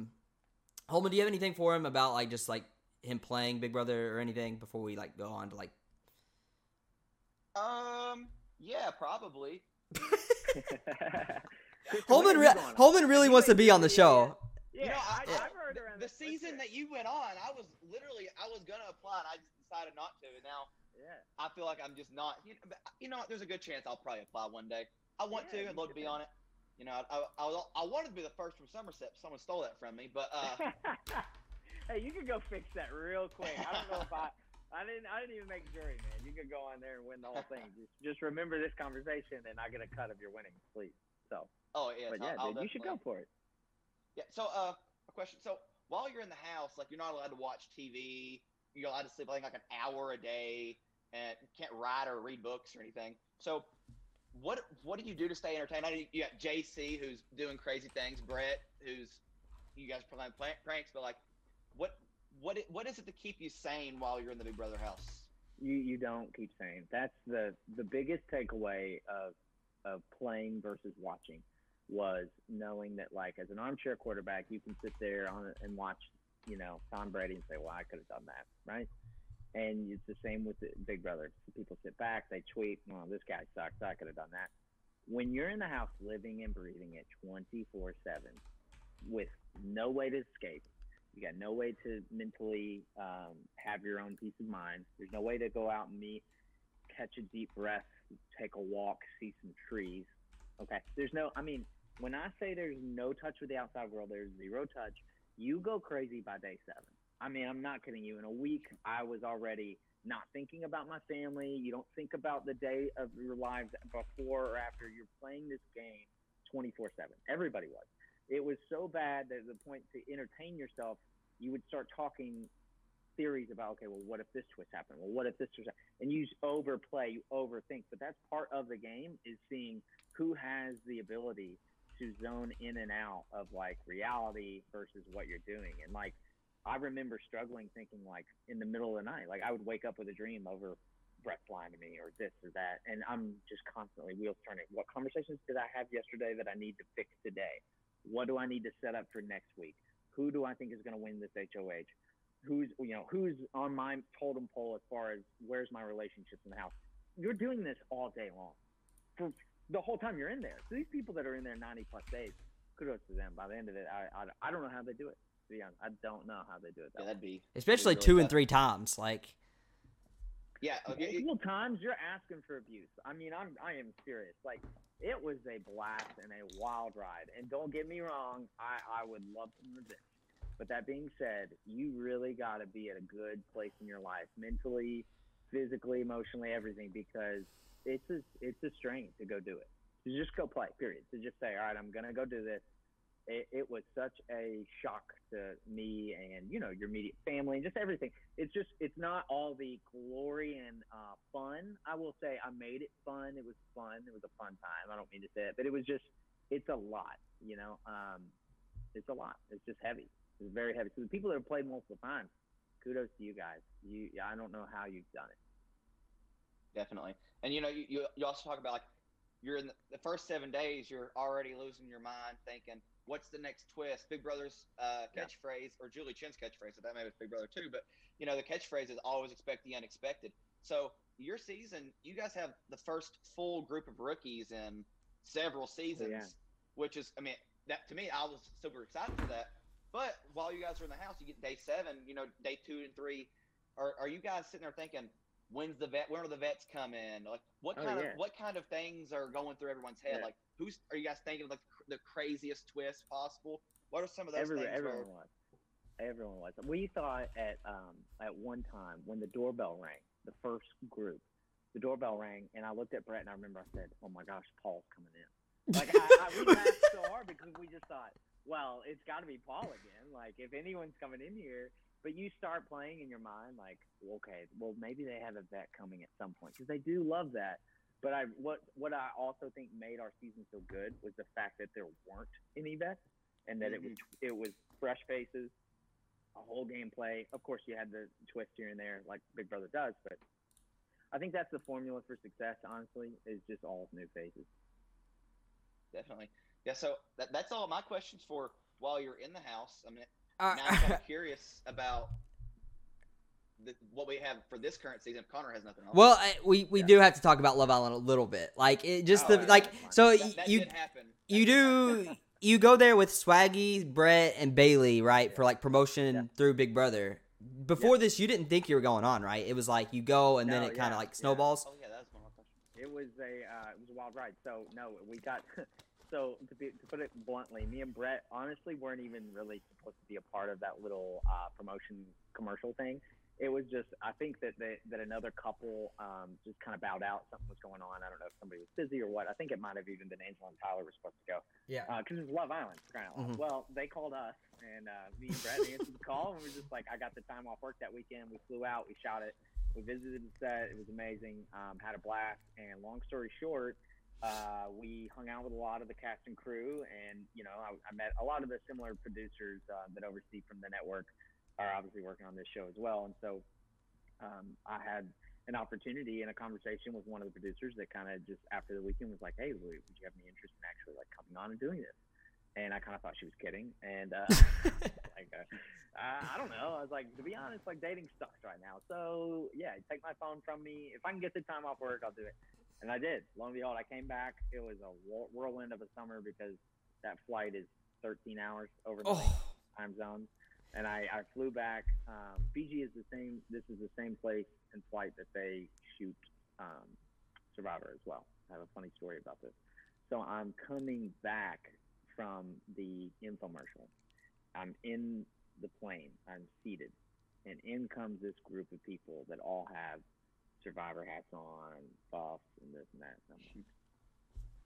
Speaker 1: Holman, do you have anything for him about like just like him playing Big Brother or anything before we like go on to like?
Speaker 3: Um, yeah, probably.
Speaker 1: Holman, re-
Speaker 2: are you going on?
Speaker 1: Holman really wants to be on the show.
Speaker 2: Yeah,
Speaker 3: You know, I-
Speaker 2: I,
Speaker 3: I-
Speaker 2: have heard around
Speaker 3: The
Speaker 2: this-
Speaker 3: season that you went on, I was literally I was gonna apply, and I just decided not to. And now
Speaker 2: Yeah.
Speaker 3: I feel like I'm just not. You know, you know, there's a good chance I'll probably apply one day. I want
Speaker 2: Yeah,
Speaker 3: to.
Speaker 2: you
Speaker 3: I'd love to be on it. You know, I, I, I, was, I wanted to be the first from Somerset. but Someone stole that from me, but uh,
Speaker 2: hey, you could go fix that real quick. I don't know if I. I didn't. I didn't even make jury, man. You could go on there and win the whole thing. Just, just remember this conversation, and I get a cut of your winnings, please. So,
Speaker 3: oh yeah,
Speaker 2: but yeah,
Speaker 3: I'll
Speaker 2: dude, you should go for it.
Speaker 3: Yeah. So, uh, a question. So, while you're in the house, like you're not allowed to watch TV. You're allowed to sleep I think like an hour a day, and you can't write or read books or anything. So, what what do you do to stay entertained? I know you, got JC who's doing crazy things, Brett who's you guys playing prank- pranks, but like, what what what is it to keep you sane while you're in the Big Brother house?
Speaker 2: You you don't keep saying that's the the biggest takeaway of of playing versus watching was knowing that like as an armchair quarterback you can sit there on and watch you know Tom Brady and say well I could have done that right and it's the same with the Big Brother people sit back they tweet well this guy sucks I could have done that when you're in the house living and breathing it 24 7 with no way to escape you got no way to mentally um, have your own peace of mind. There's no way to go out and meet, catch a deep breath, take a walk, see some trees. Okay. There's no, I mean, when I say there's no touch with the outside world, there's zero touch. You go crazy by day seven. I mean, I'm not kidding you. In a week, I was already not thinking about my family. You don't think about the day of your lives before or after. You're playing this game 24 7. Everybody was it was so bad that at the point to entertain yourself, you would start talking theories about, okay, well, what if this twist happened? Well, what if this twist happened? And you overplay, you overthink. But that's part of the game is seeing who has the ability to zone in and out of like reality versus what you're doing. And like, I remember struggling thinking like in the middle of the night, like I would wake up with a dream over to me or this or that. And I'm just constantly wheels turning. What conversations did I have yesterday that I need to fix today? What do I need to set up for next week? Who do I think is going to win this HOH? Who's you know who's on my totem pole as far as where's my relationships in the house? You're doing this all day long for the whole time you're in there. So these people that are in there 90 plus days, kudos to them. By the end of it, I I, I don't know how they do it. To be honest, I don't know how they do it.
Speaker 3: Yeah,
Speaker 2: That
Speaker 3: that'd be
Speaker 1: Especially
Speaker 3: really
Speaker 1: two and three times. Like
Speaker 3: Yeah, uh, y- y-
Speaker 2: multiple times you're asking for abuse. I mean, I'm I am serious. Like it was a blast and a wild ride. And don't get me wrong, I I would love some revenge. But that being said, you really got to be at a good place in your life, mentally, physically, emotionally, everything, because it's a it's a strain to go do it. To just go play, period. To just say, all right, I'm gonna go do this. It, it was such a shock to me and you know your immediate family and just everything. It's just it's not all the glory and uh, fun. I will say I made it fun. It was fun. It was a fun time. I don't mean to say it, but it was just it's a lot. You know, um, it's a lot. It's just heavy. It's very heavy. So the people that have played multiple times, kudos to you guys. You, I don't know how you've done it.
Speaker 3: definitely. And you know, you, you, you also talk about like you're in the, the first seven days, you're already losing your mind, thinking, what's the next twist? Big Brother's uh,
Speaker 2: Yeah.
Speaker 3: catchphrase, or Julie Chen's catchphrase, so that maybe it's Big Brother too. But you know, the catchphrase is always expect the unexpected. So your season, you guys have the first full group of rookies in several seasons,
Speaker 2: yeah.
Speaker 3: which is, I mean, that to me, I was super excited for that. But while you guys are in the house, you get day seven, you know, day two and three. Are, are you guys sitting there thinking, when's the vet? When are the vets come in? Like, what
Speaker 2: Oh,
Speaker 3: kind
Speaker 2: yeah.
Speaker 3: of what kind of things are going through everyone's head?
Speaker 2: Yeah.
Speaker 3: Like, who's are you guys thinking of like the craziest twist possible? What are some of those
Speaker 2: Every,
Speaker 3: things?
Speaker 2: everyone
Speaker 3: where,
Speaker 2: was. Everyone was. We thought at um, at one time when the doorbell rang, the first group, the doorbell rang, and I looked at Brett and I remember I said, "Oh my gosh, Paul's coming in." Like I, I, we laughed so hard because we just thought, well, it's got to be Paul again. Like if anyone's coming in here, but you start playing in your mind like, okay, well maybe they have a vet coming at some point because they do love that. But I what what I also think made our season so good was the fact that there weren't any vets and that it was it was fresh faces, a whole gameplay. Of course, you had the twist here and there like Big Brother does, but I think that's the formula for success. Honestly, is just all new faces.
Speaker 3: definitely, yeah. So that, that's all my questions for while you're in the house. I mean,
Speaker 1: Uh,
Speaker 3: now I'm kind of curious about the, what we have for this current season. Connor has nothing else.
Speaker 1: well, I, we we
Speaker 2: Yeah.
Speaker 1: do have to talk about Love Island a little bit. Like it just
Speaker 3: Oh,
Speaker 1: the
Speaker 3: yeah,
Speaker 1: like so
Speaker 3: that, that
Speaker 1: you
Speaker 3: happen.
Speaker 1: You do you go there with Swaggy, Brett, and Bayleigh, right, for like promotion
Speaker 2: Yeah.
Speaker 1: through Big Brother. Before this, you didn't think you were going on, right? It was like you go and then
Speaker 2: No,
Speaker 1: it kind of like
Speaker 2: yeah.
Speaker 1: snowballs.
Speaker 3: Oh yeah, that was one of my.
Speaker 2: It was a uh, it was a wild ride. So no, we got so to be to put it bluntly, me and Brett honestly weren't even really supposed to be a part of that little uh, promotion commercial thing. It was just I think that they, that another couple um, just kind of bowed out. Something was going on. I don't know if somebody was busy or what. I think it might have even been Angela and Tyler were supposed to go
Speaker 1: Yeah.
Speaker 2: because it's Love Island. for crying out loud.
Speaker 1: Mhm.
Speaker 2: Well, they called us, and uh, me and Brett answered the call, and we were just like, I got the time off work that weekend. We flew out, we shot it, we visited the set. It was amazing. Um, had a blast. And long story short, uh, we hung out with a lot of the cast and crew, and you know, I, I met a lot of the similar producers uh, that oversee from the network are obviously working on this show as well, and so um, I had an opportunity and a conversation with one of the producers that kind of just after the weekend was like, "Hey, would would you have any interest in actually like coming on and doing this?" And I kind of thought she was kidding, and uh, like, uh, I, don't know. I was like, to be honest, like dating sucks right now. So yeah, take my phone from me. If I can get the time off work, I'll do it. And I did. Lo and behold, I came back. It was a whirlwind of a summer because that flight is 13 hours over the
Speaker 1: Oh,
Speaker 2: time zones. And I, I flew back. Um, Fiji is the same. This is the same place and flight that they shoot um, Survivor as well. I have a funny story about this. So I'm coming back from the infomercial. I'm in the plane. I'm seated, and in comes this group of people that all have Survivor hats on, buffs, and this and that. And,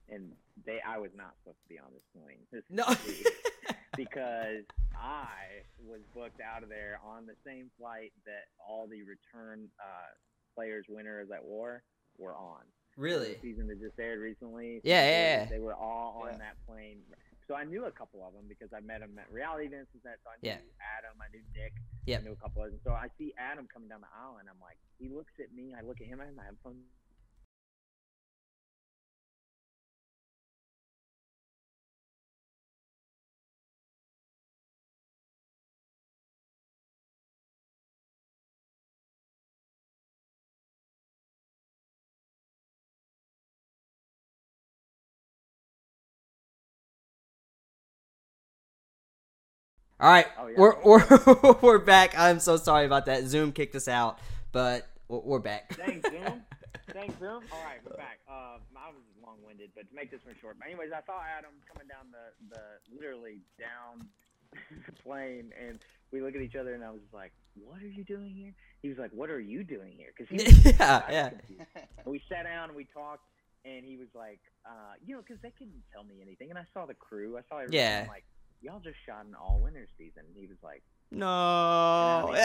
Speaker 2: and they, I was not supposed to be on this plane. This
Speaker 1: no.
Speaker 2: because I was booked out of there on the same flight that all the return uh, players, winners at war, were on.
Speaker 1: really?
Speaker 2: The season that just aired recently.
Speaker 1: Yeah,
Speaker 2: they,
Speaker 1: yeah, yeah.
Speaker 2: They were all on
Speaker 3: Yeah.
Speaker 2: that plane. So I knew a couple of them because I met them at reality events and that. So I knew
Speaker 1: Yeah.
Speaker 2: Adam, I knew Nick,
Speaker 1: Yep.
Speaker 2: I knew a couple of them. So I see Adam coming down the aisle, and I'm like, he looks at me. I look at him, I have fun.
Speaker 1: All right,
Speaker 2: Oh, yeah.
Speaker 1: we're we're we're back. I'm so sorry about that. Zoom kicked us out, but we're, we're back.
Speaker 2: Thanks, Zoom. Thanks, Zoom. All right, we're back. Uh, I was long-winded, but to make this one short. But anyways, I saw Adam coming down the, the literally down the plane, and we look at each other, and I was just like, "What are you doing here?" He was like, "What are you doing here?" Because he
Speaker 1: yeah, yeah.
Speaker 2: confused. We sat down and we talked, and he was like, uh, "You know, because they couldn't tell me anything." And I saw the crew. I saw everything.
Speaker 1: Yeah.
Speaker 2: I'm like, "Y'all just shot an all-winter season." And he was like.
Speaker 1: No.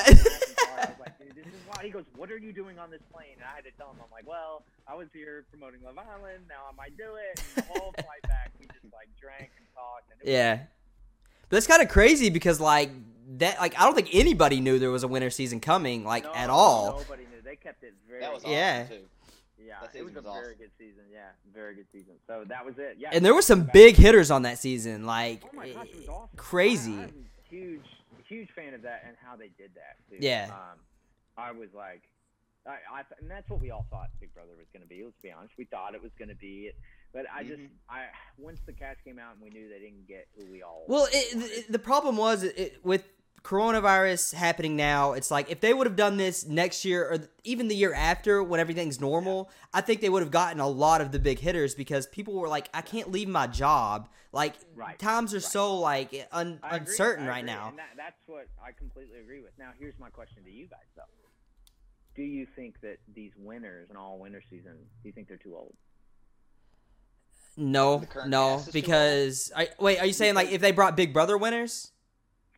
Speaker 2: And I was like, "Dude, this is wild." He goes, "What are you doing on this plane?" And I had to tell him, "I'm like, well, I was here promoting Love Island. Now I might do it." And the whole flight back, we just like drank and talked. And it was-
Speaker 1: yeah. But that's kind of crazy because like that like I don't think anybody knew there was a winter season coming like
Speaker 2: No,
Speaker 1: at all.
Speaker 2: Nobody knew. They kept it very.
Speaker 3: That was awesome
Speaker 1: Yeah.
Speaker 3: too.
Speaker 2: Yeah,
Speaker 3: That
Speaker 2: it was
Speaker 3: season
Speaker 2: a
Speaker 3: was
Speaker 2: very good season. Yeah, very good season. So that was it. Yeah,
Speaker 1: And there were some big hitters on that season, like
Speaker 2: Oh my gosh, it was awesome.
Speaker 1: crazy.
Speaker 2: I, I'm huge, huge fan of that and how they did that. Too.
Speaker 1: Yeah.
Speaker 2: Um, I was like, I, I, and that's what we all thought Big Brother was going to be. Let's be honest, we thought it was going to be it. But I just,
Speaker 3: Mhm.
Speaker 2: I once the catch came out and we knew they didn't get who we all.
Speaker 1: Well, it, the, the problem was it, with coronavirus happening now. It's like if they would have done this next year or even the year after, when everything's normal, I think they would have gotten a lot of the big hitters because people were like, "I can't leave my job." Like
Speaker 2: Right.
Speaker 1: times are
Speaker 2: Right.
Speaker 1: so like un, uncertain right now.
Speaker 2: And that, that's what I completely agree with. Now, here's my question to you guys, though. Do you think that these winners and all winter season, do you think they're too old?
Speaker 1: No, no,
Speaker 3: cast is too
Speaker 1: because I, wait, are you saying like if they brought Big Brother winners?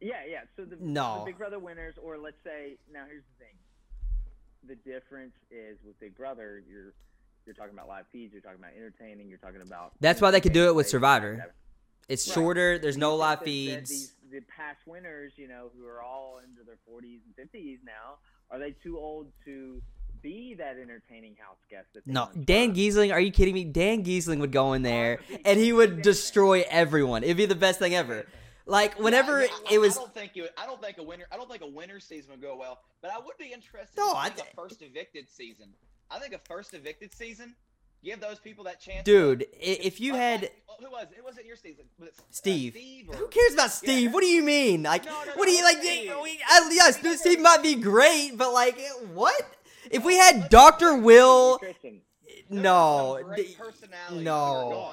Speaker 2: Yeah, yeah. So the,
Speaker 1: No.
Speaker 2: the Big Brother winners, or let's say, now here's the thing. The difference is with Big Brother, you're you're talking about live feeds, you're talking about entertaining, you're talking about.
Speaker 1: That's why they could do it with Survivor. It's
Speaker 2: Right.
Speaker 1: shorter. There's no live
Speaker 2: that- that
Speaker 1: feeds.
Speaker 2: These, the past winners, you know, who are all into their 40s and 50s now, are they too old to be that entertaining house guest? That
Speaker 1: No, Dan? Gheesling, are you kidding me? Dan Gheesling would go in there and he would destroy everyone. It'd be the best thing ever. Like whenever
Speaker 3: Yeah, yeah,
Speaker 1: it was
Speaker 3: I don't think it, I don't think a winner. I don't think a winner season would go well. But I would be interested
Speaker 1: No,
Speaker 3: in
Speaker 1: I
Speaker 3: seeing
Speaker 1: thi-
Speaker 3: a first evicted season. I think a first evicted season give those people that chance.
Speaker 1: dude, if you
Speaker 3: like-
Speaker 1: had
Speaker 3: like, who was it? Was it your season? Was it, uh,
Speaker 1: Steve.
Speaker 3: Steve or,
Speaker 1: who cares about Steve?
Speaker 3: Yeah.
Speaker 1: What do you mean? Like
Speaker 3: No, no,
Speaker 1: what do you like
Speaker 3: Steve.
Speaker 1: we, I, yes,
Speaker 3: Steve
Speaker 1: Steve might be great, but like what? If we had Dr. Will no,
Speaker 3: was some great
Speaker 1: d-
Speaker 3: personalities
Speaker 1: no.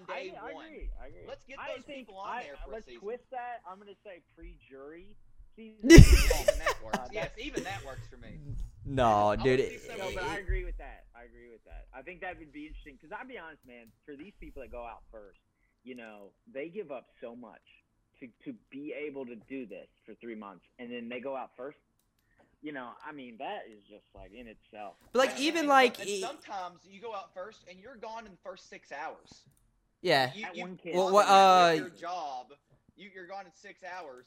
Speaker 3: Who were gone on
Speaker 2: I,
Speaker 3: day
Speaker 2: I
Speaker 3: one.
Speaker 2: agree. I agree.
Speaker 3: Let's get
Speaker 2: I
Speaker 3: those people on
Speaker 2: I,
Speaker 3: there for a
Speaker 2: let's
Speaker 3: season.
Speaker 2: twist that. I'm going to say pre-jury season.
Speaker 3: Even that works. Yes, even that works for me.
Speaker 1: no,
Speaker 3: I
Speaker 1: dude. it-
Speaker 3: some
Speaker 2: No, but I agree with that. I agree with that. I think that would be interesting because I'll be honest, man. For these people that go out first, you know, they give up so much to to be able to do this for three months, and then they go out first. You know, I mean, that is just like in itself.
Speaker 1: But like even like
Speaker 3: sometimes you go out first and you're gone in the first six hours.
Speaker 1: Yeah.
Speaker 3: You,
Speaker 2: At
Speaker 3: you,
Speaker 2: one kid.
Speaker 1: Well,
Speaker 3: on
Speaker 1: what, uh,
Speaker 3: your job, you, you're gone in six hours.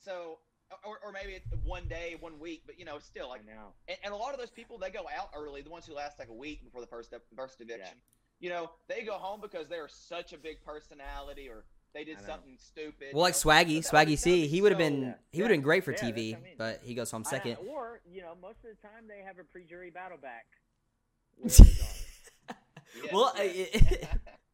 Speaker 3: So, or, or maybe it's one day, one week, but you know, still like
Speaker 2: I know.
Speaker 3: and, and a lot of those people they go out early the ones who last like a week before the first first eviction you know they go home because they're such a big personality or they did something stupid
Speaker 1: Well, like
Speaker 3: know?
Speaker 1: Swaggy,
Speaker 3: But that would-
Speaker 1: Swaggy
Speaker 3: that
Speaker 1: C, he would have
Speaker 3: so-
Speaker 1: been
Speaker 2: Yeah.
Speaker 1: he would have been great for
Speaker 2: Yeah,
Speaker 1: TV,
Speaker 2: I mean.
Speaker 1: but he goes home
Speaker 2: I-
Speaker 1: second.
Speaker 2: or you know, most of the time they have a pre-jury battle back. where it's.
Speaker 3: Yes,
Speaker 1: Well,
Speaker 3: yes.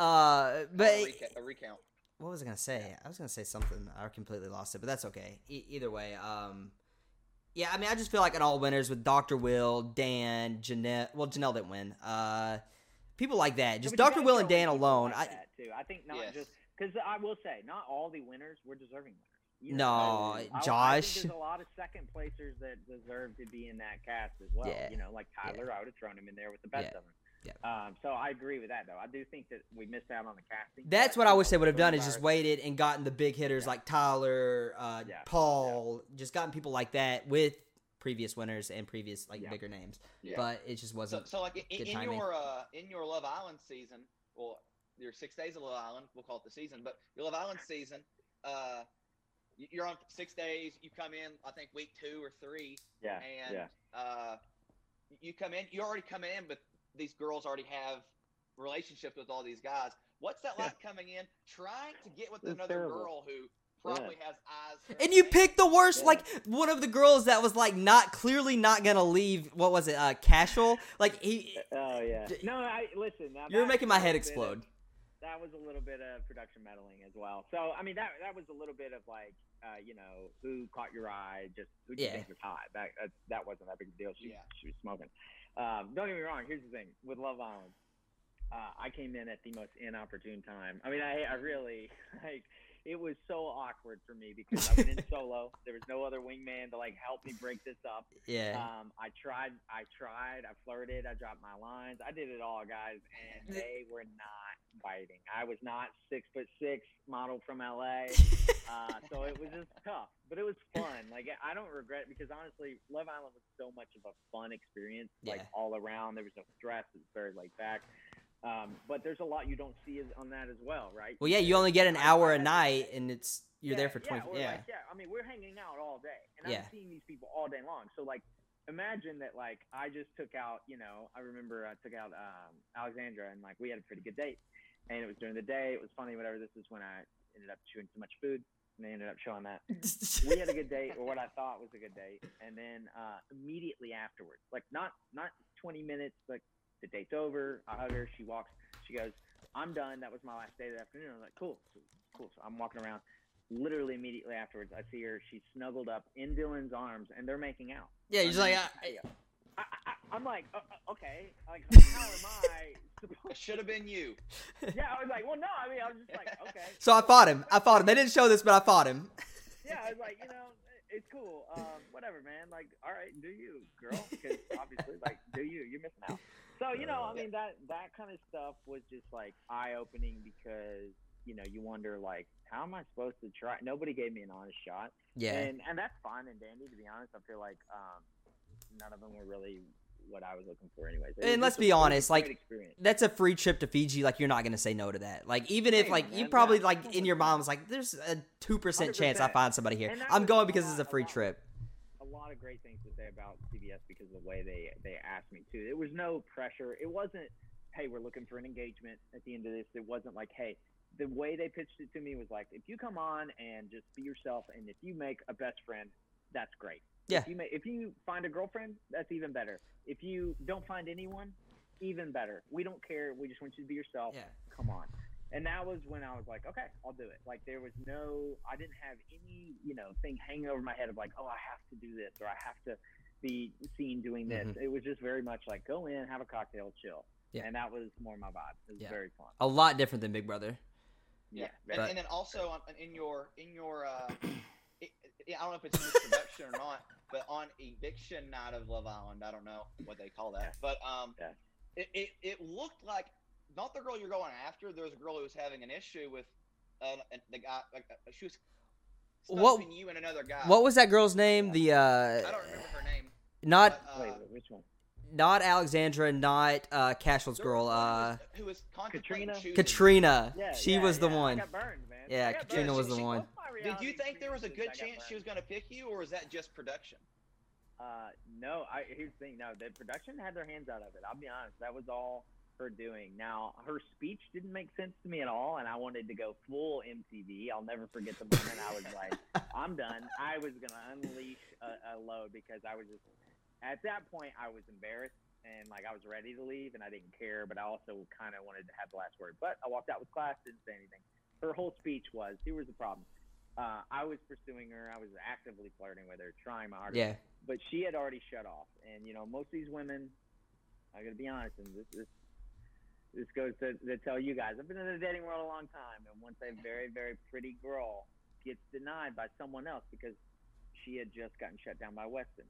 Speaker 1: uh, but
Speaker 3: a, reca- a recount
Speaker 1: what was I gonna say? I was gonna say something. I completely lost it, but that's okay. E- either way, um, yeah. I mean, I just feel like an all winners with Doctor Will, Dan, Janelle. Well, Janelle didn't win. Uh, people like that. Just
Speaker 2: No,
Speaker 1: Doctor Will and Dan alone.
Speaker 2: like
Speaker 1: I
Speaker 2: that, too. I think not
Speaker 3: Yes.
Speaker 2: just because I will say not all the winners were deserving winners. You
Speaker 1: No,
Speaker 2: I- I think
Speaker 1: Josh.
Speaker 2: there's a lot of second placers that deserve to be in that cast as well.
Speaker 1: Yeah.
Speaker 2: You know, like Tyler, I would have thrown him in there with the best
Speaker 1: Yeah.
Speaker 2: of them.
Speaker 1: Yeah.
Speaker 2: Um, so I agree with that though. I do think that we missed out on the casting.
Speaker 1: That's
Speaker 2: but,
Speaker 1: what I wish they would have done is just waited and gotten the big hitters
Speaker 2: Yeah.
Speaker 1: like Tyler, uh,
Speaker 2: Yeah.
Speaker 1: Paul, just gotten people like that with previous winners and previous like
Speaker 2: Yeah.
Speaker 1: bigger names.
Speaker 3: Yeah.
Speaker 1: But it just wasn't.
Speaker 3: so like in,
Speaker 1: good
Speaker 3: in your uh in your love island season well your six days of love island we'll call it the season but your love island season uh you're on six days you come in i think week two or three
Speaker 2: Yeah.
Speaker 3: and
Speaker 2: yeah.
Speaker 3: uh, you come in, you already come in, but these girls already have relationships with all these guys. What's that like coming in, trying to get with
Speaker 2: It's
Speaker 3: another
Speaker 2: terrible.
Speaker 3: girl who probably has eyes? for
Speaker 1: and you
Speaker 3: everything?
Speaker 1: picked the worst,
Speaker 2: Yeah.
Speaker 1: like one of the girls that was like not clearly not gonna leave. What was it? Uh, Cashel. Like he,
Speaker 2: Oh yeah.
Speaker 1: D-
Speaker 2: No, I listen. Now
Speaker 1: you're making my head
Speaker 2: little bit of-
Speaker 1: explode.
Speaker 2: that was a little bit of production meddling as well. So I mean that that was a little bit of like uh, you know who caught your eye, just who do you
Speaker 1: Yeah.
Speaker 2: think was hot. That that, that wasn't that big a deal. She
Speaker 3: Yeah.
Speaker 2: she was smoking. Um, don't get me wrong. Here's the thing with Love Island. Uh, I came in at the most inopportune time. I mean, I I really like it was so awkward for me because I went in solo. There was no other wingman to like help me break this up.
Speaker 1: Yeah.
Speaker 2: Um, I tried, I tried, I flirted, I dropped my lines, I did it all, guys, and they were not biting. I was not six foot six, model from LA, uh, so it was just tough, but it was fun. Like I don't regret it because honestly, Love Island was so much of a fun experience, like
Speaker 1: Yeah.
Speaker 2: all around. There was no stress; it was very laid back. Um, but there's a lot you don't see on that as well, right?
Speaker 1: well, yeah, you only get an hour a night, and it's you're there for twenty.
Speaker 2: Yeah,
Speaker 1: Yeah.
Speaker 2: like, yeah. I mean, we're hanging out all day, and
Speaker 1: Yeah.
Speaker 2: I'm seeing these people all day long. So like, imagine that like I just took out, you know, I remember I took out um, Alexandra and like we had a pretty good date, and it was during the day. It was funny, whatever. This is when I ended up chewing too much food, and they ended up showing that we had a good date, or what I thought was a good date, and then uh, immediately afterwards, like not not 20 minutes, like the date's over. I hug her. She walks. She goes, "I'm done. That was my last day of the afternoon." I'm like, "Cool, cool." So I'm walking around. Literally immediately afterwards, I see her. She's snuggled up in Dylan's arms, and they're making out.
Speaker 1: yeah, you're just like,
Speaker 2: I,
Speaker 1: uh,
Speaker 2: I, I, I'm like, uh, uh, okay, like how am I
Speaker 3: It
Speaker 2: supposed?
Speaker 3: should have been you.
Speaker 2: Yeah, I was like, well, no, I mean, I was just like, okay.
Speaker 1: so I fought him. I fought him. They didn't show this, but I fought him.
Speaker 2: yeah, I was like, you know, it's cool. Um, whatever, man. Like, all right, do you, girl? Because obviously, like, do you? You're missing out. So you know, I mean, that that kind of stuff was just like eye opening because you know you wonder like, how am I supposed to try? Nobody gave me an honest shot,
Speaker 1: Yeah.
Speaker 2: and and that's fine and dandy. To be honest, I feel like um, none of them were really what I was looking for, anyways. It
Speaker 1: And let's be
Speaker 2: it was a
Speaker 1: honest, like,
Speaker 2: experience.
Speaker 1: That's a free trip to Fiji. Like you're not gonna say no to that. Like even if like you probably like in your mind was like, there's a two percent chance I find somebody here. I'm going because it's a free trip.
Speaker 2: A lot of great things to say about CBS because of the way they they asked me to. There was no pressure. It wasn't, hey, we're looking for an engagement at the end of this. It wasn't like, hey, the way they pitched it to me was like, if you come on and just be yourself, and if you make a best friend, that's great.
Speaker 1: Yeah.
Speaker 2: If you make, if you find a girlfriend, that's even better. If you don't find anyone, even better. We don't care. We just want you to be yourself.
Speaker 1: Yeah.
Speaker 2: Come on. And that was when I was like, okay, I'll do it. Like there was no, I didn't have any, you know, thing hanging over my head of like, oh, I have to do this or I have to be seen doing this.
Speaker 1: Mhm.
Speaker 2: It was just very much like go in, have a cocktail, chill.
Speaker 1: Yeah.
Speaker 2: And that was more my vibe. It was
Speaker 1: Yeah.
Speaker 2: very fun.
Speaker 1: A lot different than Big Brother.
Speaker 3: Yeah,
Speaker 2: very-
Speaker 3: and, and then also on, in your in your uh, it, it, I don't know if it's in this production or not, but on eviction night of Love Island, I don't know what they call that, but um,
Speaker 2: Yeah.
Speaker 3: it, it it looked like not the girl you're going after. There was a girl who was having an issue with uh, the guy. Like uh, she was
Speaker 1: What-
Speaker 3: you and another guy.
Speaker 1: What was that girl's name? The uh
Speaker 3: I don't remember her name.
Speaker 1: not
Speaker 3: but, uh,
Speaker 2: Wait, wait, which one?
Speaker 1: not Alexandra, not uh Cashel's
Speaker 3: there
Speaker 1: girl,
Speaker 3: was
Speaker 1: uh
Speaker 3: who was, who was contemplating
Speaker 2: Katrina?
Speaker 3: choosing-
Speaker 1: Katrina.
Speaker 2: Yeah,
Speaker 1: she
Speaker 2: yeah,
Speaker 1: was the
Speaker 2: yeah. I
Speaker 1: one.
Speaker 2: got burned, man.
Speaker 1: Yeah,
Speaker 2: I got
Speaker 1: Katrina
Speaker 2: burned.
Speaker 1: was the
Speaker 3: She-
Speaker 1: one.
Speaker 2: What's
Speaker 3: Did you think there was a good
Speaker 2: experience? I
Speaker 3: chance she was going to pick you, or was that just production?
Speaker 2: Uh, no, I here's the thing. No, the production had their hands out of it. I'll be honest. That was all her doing. Now, her speech didn't make sense to me at all, and I wanted to go full MTV. I'll never forget the moment I was like, "I'm done." I was gonna unleash a, a load because I was just at that point I was embarrassed and like I was ready to leave, and I didn't care, but I also kind of wanted to have the last word. But I walked out with class, didn't say anything. Her whole speech was, "Here was the problem." Uh, I was pursuing her. I was actively flirting with her, trying my hardest
Speaker 1: Yeah.
Speaker 2: but she had already shut off. And you know, most of these women, I got to be honest, and this this this goes to, to tell you guys. I've been in the dating world a long time, and once a very very pretty girl gets denied by someone else because she had just gotten shut down by Weston,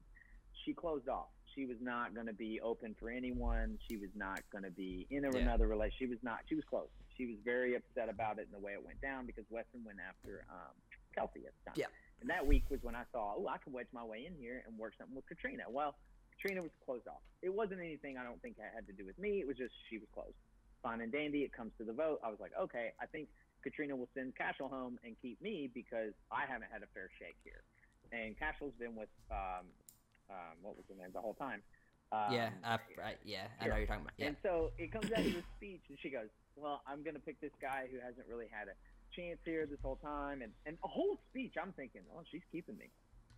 Speaker 2: she closed off. She was not going to be open for anyone. She was not going to be in
Speaker 1: Yeah.
Speaker 2: another relationship. She was not. She was closed. She was very upset about it and the way it went down because Weston went after um, Kelsey at the time.
Speaker 1: Yeah.
Speaker 2: And that week was when I saw, oh, I can wedge my way in here and work something with Katrina. Well, Katrina was closed off. It wasn't anything I don't think that had to do with me. It was just she was closed. Fine and dandy. It comes to the vote. I was like, okay, I think Katrina will send Cashel home and keep me because I haven't had a fair shake here. And Cashel's been with, um, um, what was her name the whole time? Um,
Speaker 1: yeah, I, yeah, I know you're talking about. Yeah.
Speaker 2: and so it comes out of the speech, and she goes, "Well, I'm going to pick this guy who hasn't really had a chance here this whole time." And and a whole speech, I'm thinking, "Oh, she's keeping me."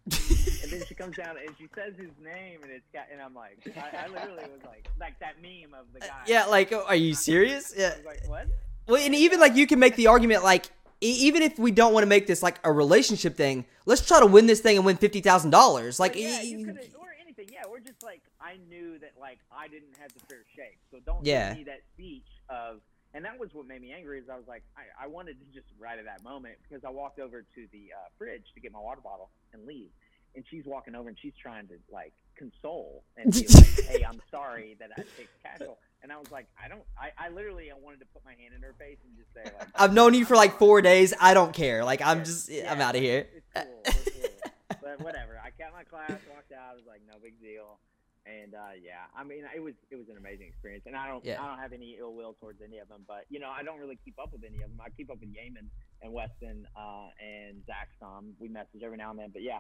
Speaker 2: And then she comes down and she says his name, and it's got, and I'm like, I, I literally was like, like that meme of the guy.
Speaker 1: Uh, yeah, like, oh, are you serious? Yeah.
Speaker 2: I was like, what?
Speaker 1: Well, and even like you can make the argument like even if we don't want to make this like a relationship thing, let's try to win this thing and win fifty thousand dollars. Like,
Speaker 2: yeah, you could've- or anything. Yeah, we're just like I knew that like I didn't have the fair shake. So don't
Speaker 1: Yeah.
Speaker 2: give me that speech of. And that was what made me angry. Is I was like, I, I wanted to just right at that moment because I walked over to the uh, fridge to get my water bottle and leave, and she's walking over and she's trying to like console and be like, "Hey, I'm sorry that I picked Cashel." And I was like, I don't. I, I literally I wanted to put my hand in her face and just say like,
Speaker 1: I've known you for like four days. I don't care. Like, I'm just,
Speaker 2: yeah,
Speaker 1: I'm out of here.
Speaker 2: It's cool. It's cool. but whatever. I kept my class, walked out. I was like, no big deal. And uh, yeah, I mean, it was it was an amazing experience, and I don't
Speaker 1: Yeah.
Speaker 2: I don't have any ill will towards any of them, but you know, I don't really keep up with any of them. I keep up with Yamen and Weston uh, and Zach some. We message every now and then, but yeah,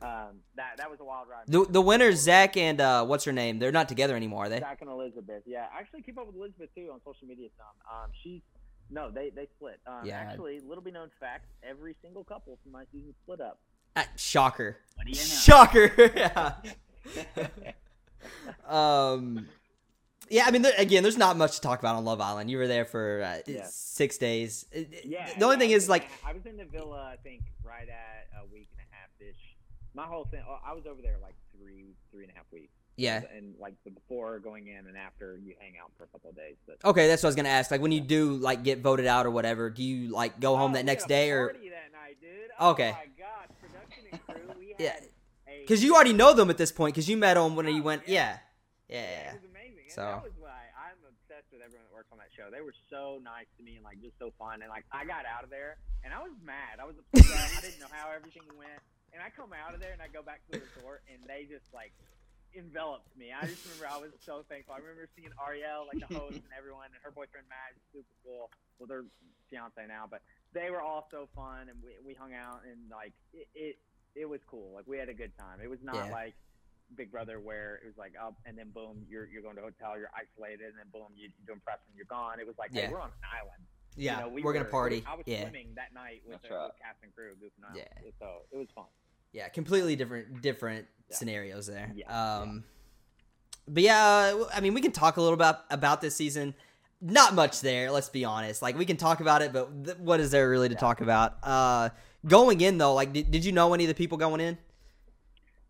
Speaker 2: um, that that was a wild ride.
Speaker 1: The the winners, Zach and uh, what's her name? They're not together anymore, are they?
Speaker 2: Zach and Elizabeth. Yeah, I actually keep up with Elizabeth too on social media. Some. Um, she's no, they they split. Um,
Speaker 1: Yeah.
Speaker 2: Actually, little be known fact: every single couple from my season split up.
Speaker 1: Ah, shocker.
Speaker 4: What do you know?
Speaker 1: Shocker. yeah. um. Yeah, I mean, there, again, there's not much to talk about on Love Island. You were there for uh,
Speaker 2: Yeah.
Speaker 1: six days.
Speaker 2: Yeah.
Speaker 1: The only thing is, like,
Speaker 2: I was in the villa. I think right at a week and a half ish. My whole thing. oh, I was over there like three three and a half weeks.
Speaker 1: yeah.
Speaker 2: And like the before going in and after you hang out for a couple of days. But
Speaker 1: Okay, that's what I was gonna ask. Like, when you do like get voted out or whatever, do you like go home
Speaker 2: Oh,
Speaker 1: that next day or?
Speaker 2: that night, dude. Oh
Speaker 1: Okay.
Speaker 2: my gosh, production and crew. We had
Speaker 1: Yeah. Because you already know them at this point. Because you met them when you oh, went. Yeah. Yeah.
Speaker 2: Yeah, it was amazing. And
Speaker 1: So-
Speaker 2: that was why I'm obsessed with everyone that works on that show. They were so nice to me and like just so fun. And like I got out of there and I was mad. I was upset. I didn't know how everything went. And I come out of there and I go back to the resort and they just like enveloped me. I just remember I was so thankful. I remember seeing Arielle, like the host and everyone, and her boyfriend Matt, is super cool. Well, their fiance now, but they were all so fun and we we hung out and like it it, it was cool. Like we had a good time. It was not
Speaker 1: Yeah.
Speaker 2: like Big Brother where it was like up and then boom, you're you're going to a hotel, you're isolated, and then boom, you do impress and you're gone. It was like,
Speaker 1: Yeah.
Speaker 2: hey, we're on an island.
Speaker 1: Yeah.
Speaker 2: You know, we
Speaker 1: we're gonna
Speaker 2: were-
Speaker 1: party.
Speaker 2: I was
Speaker 1: Yeah.
Speaker 2: swimming that night with,
Speaker 3: That's
Speaker 2: the,
Speaker 3: right.
Speaker 2: with cast and crew goofing out.
Speaker 1: Yeah.
Speaker 2: So it was fun.
Speaker 1: Yeah, completely different different
Speaker 2: Yeah.
Speaker 1: scenarios there.
Speaker 2: Yeah,
Speaker 1: Um but yeah, uh, I mean we can talk a little about about this season. Not much there, let's be honest. Like we can talk about it, but th- what is there really to
Speaker 2: Yeah.
Speaker 1: talk about? Uh going in though, like did, did you know any of the people going in?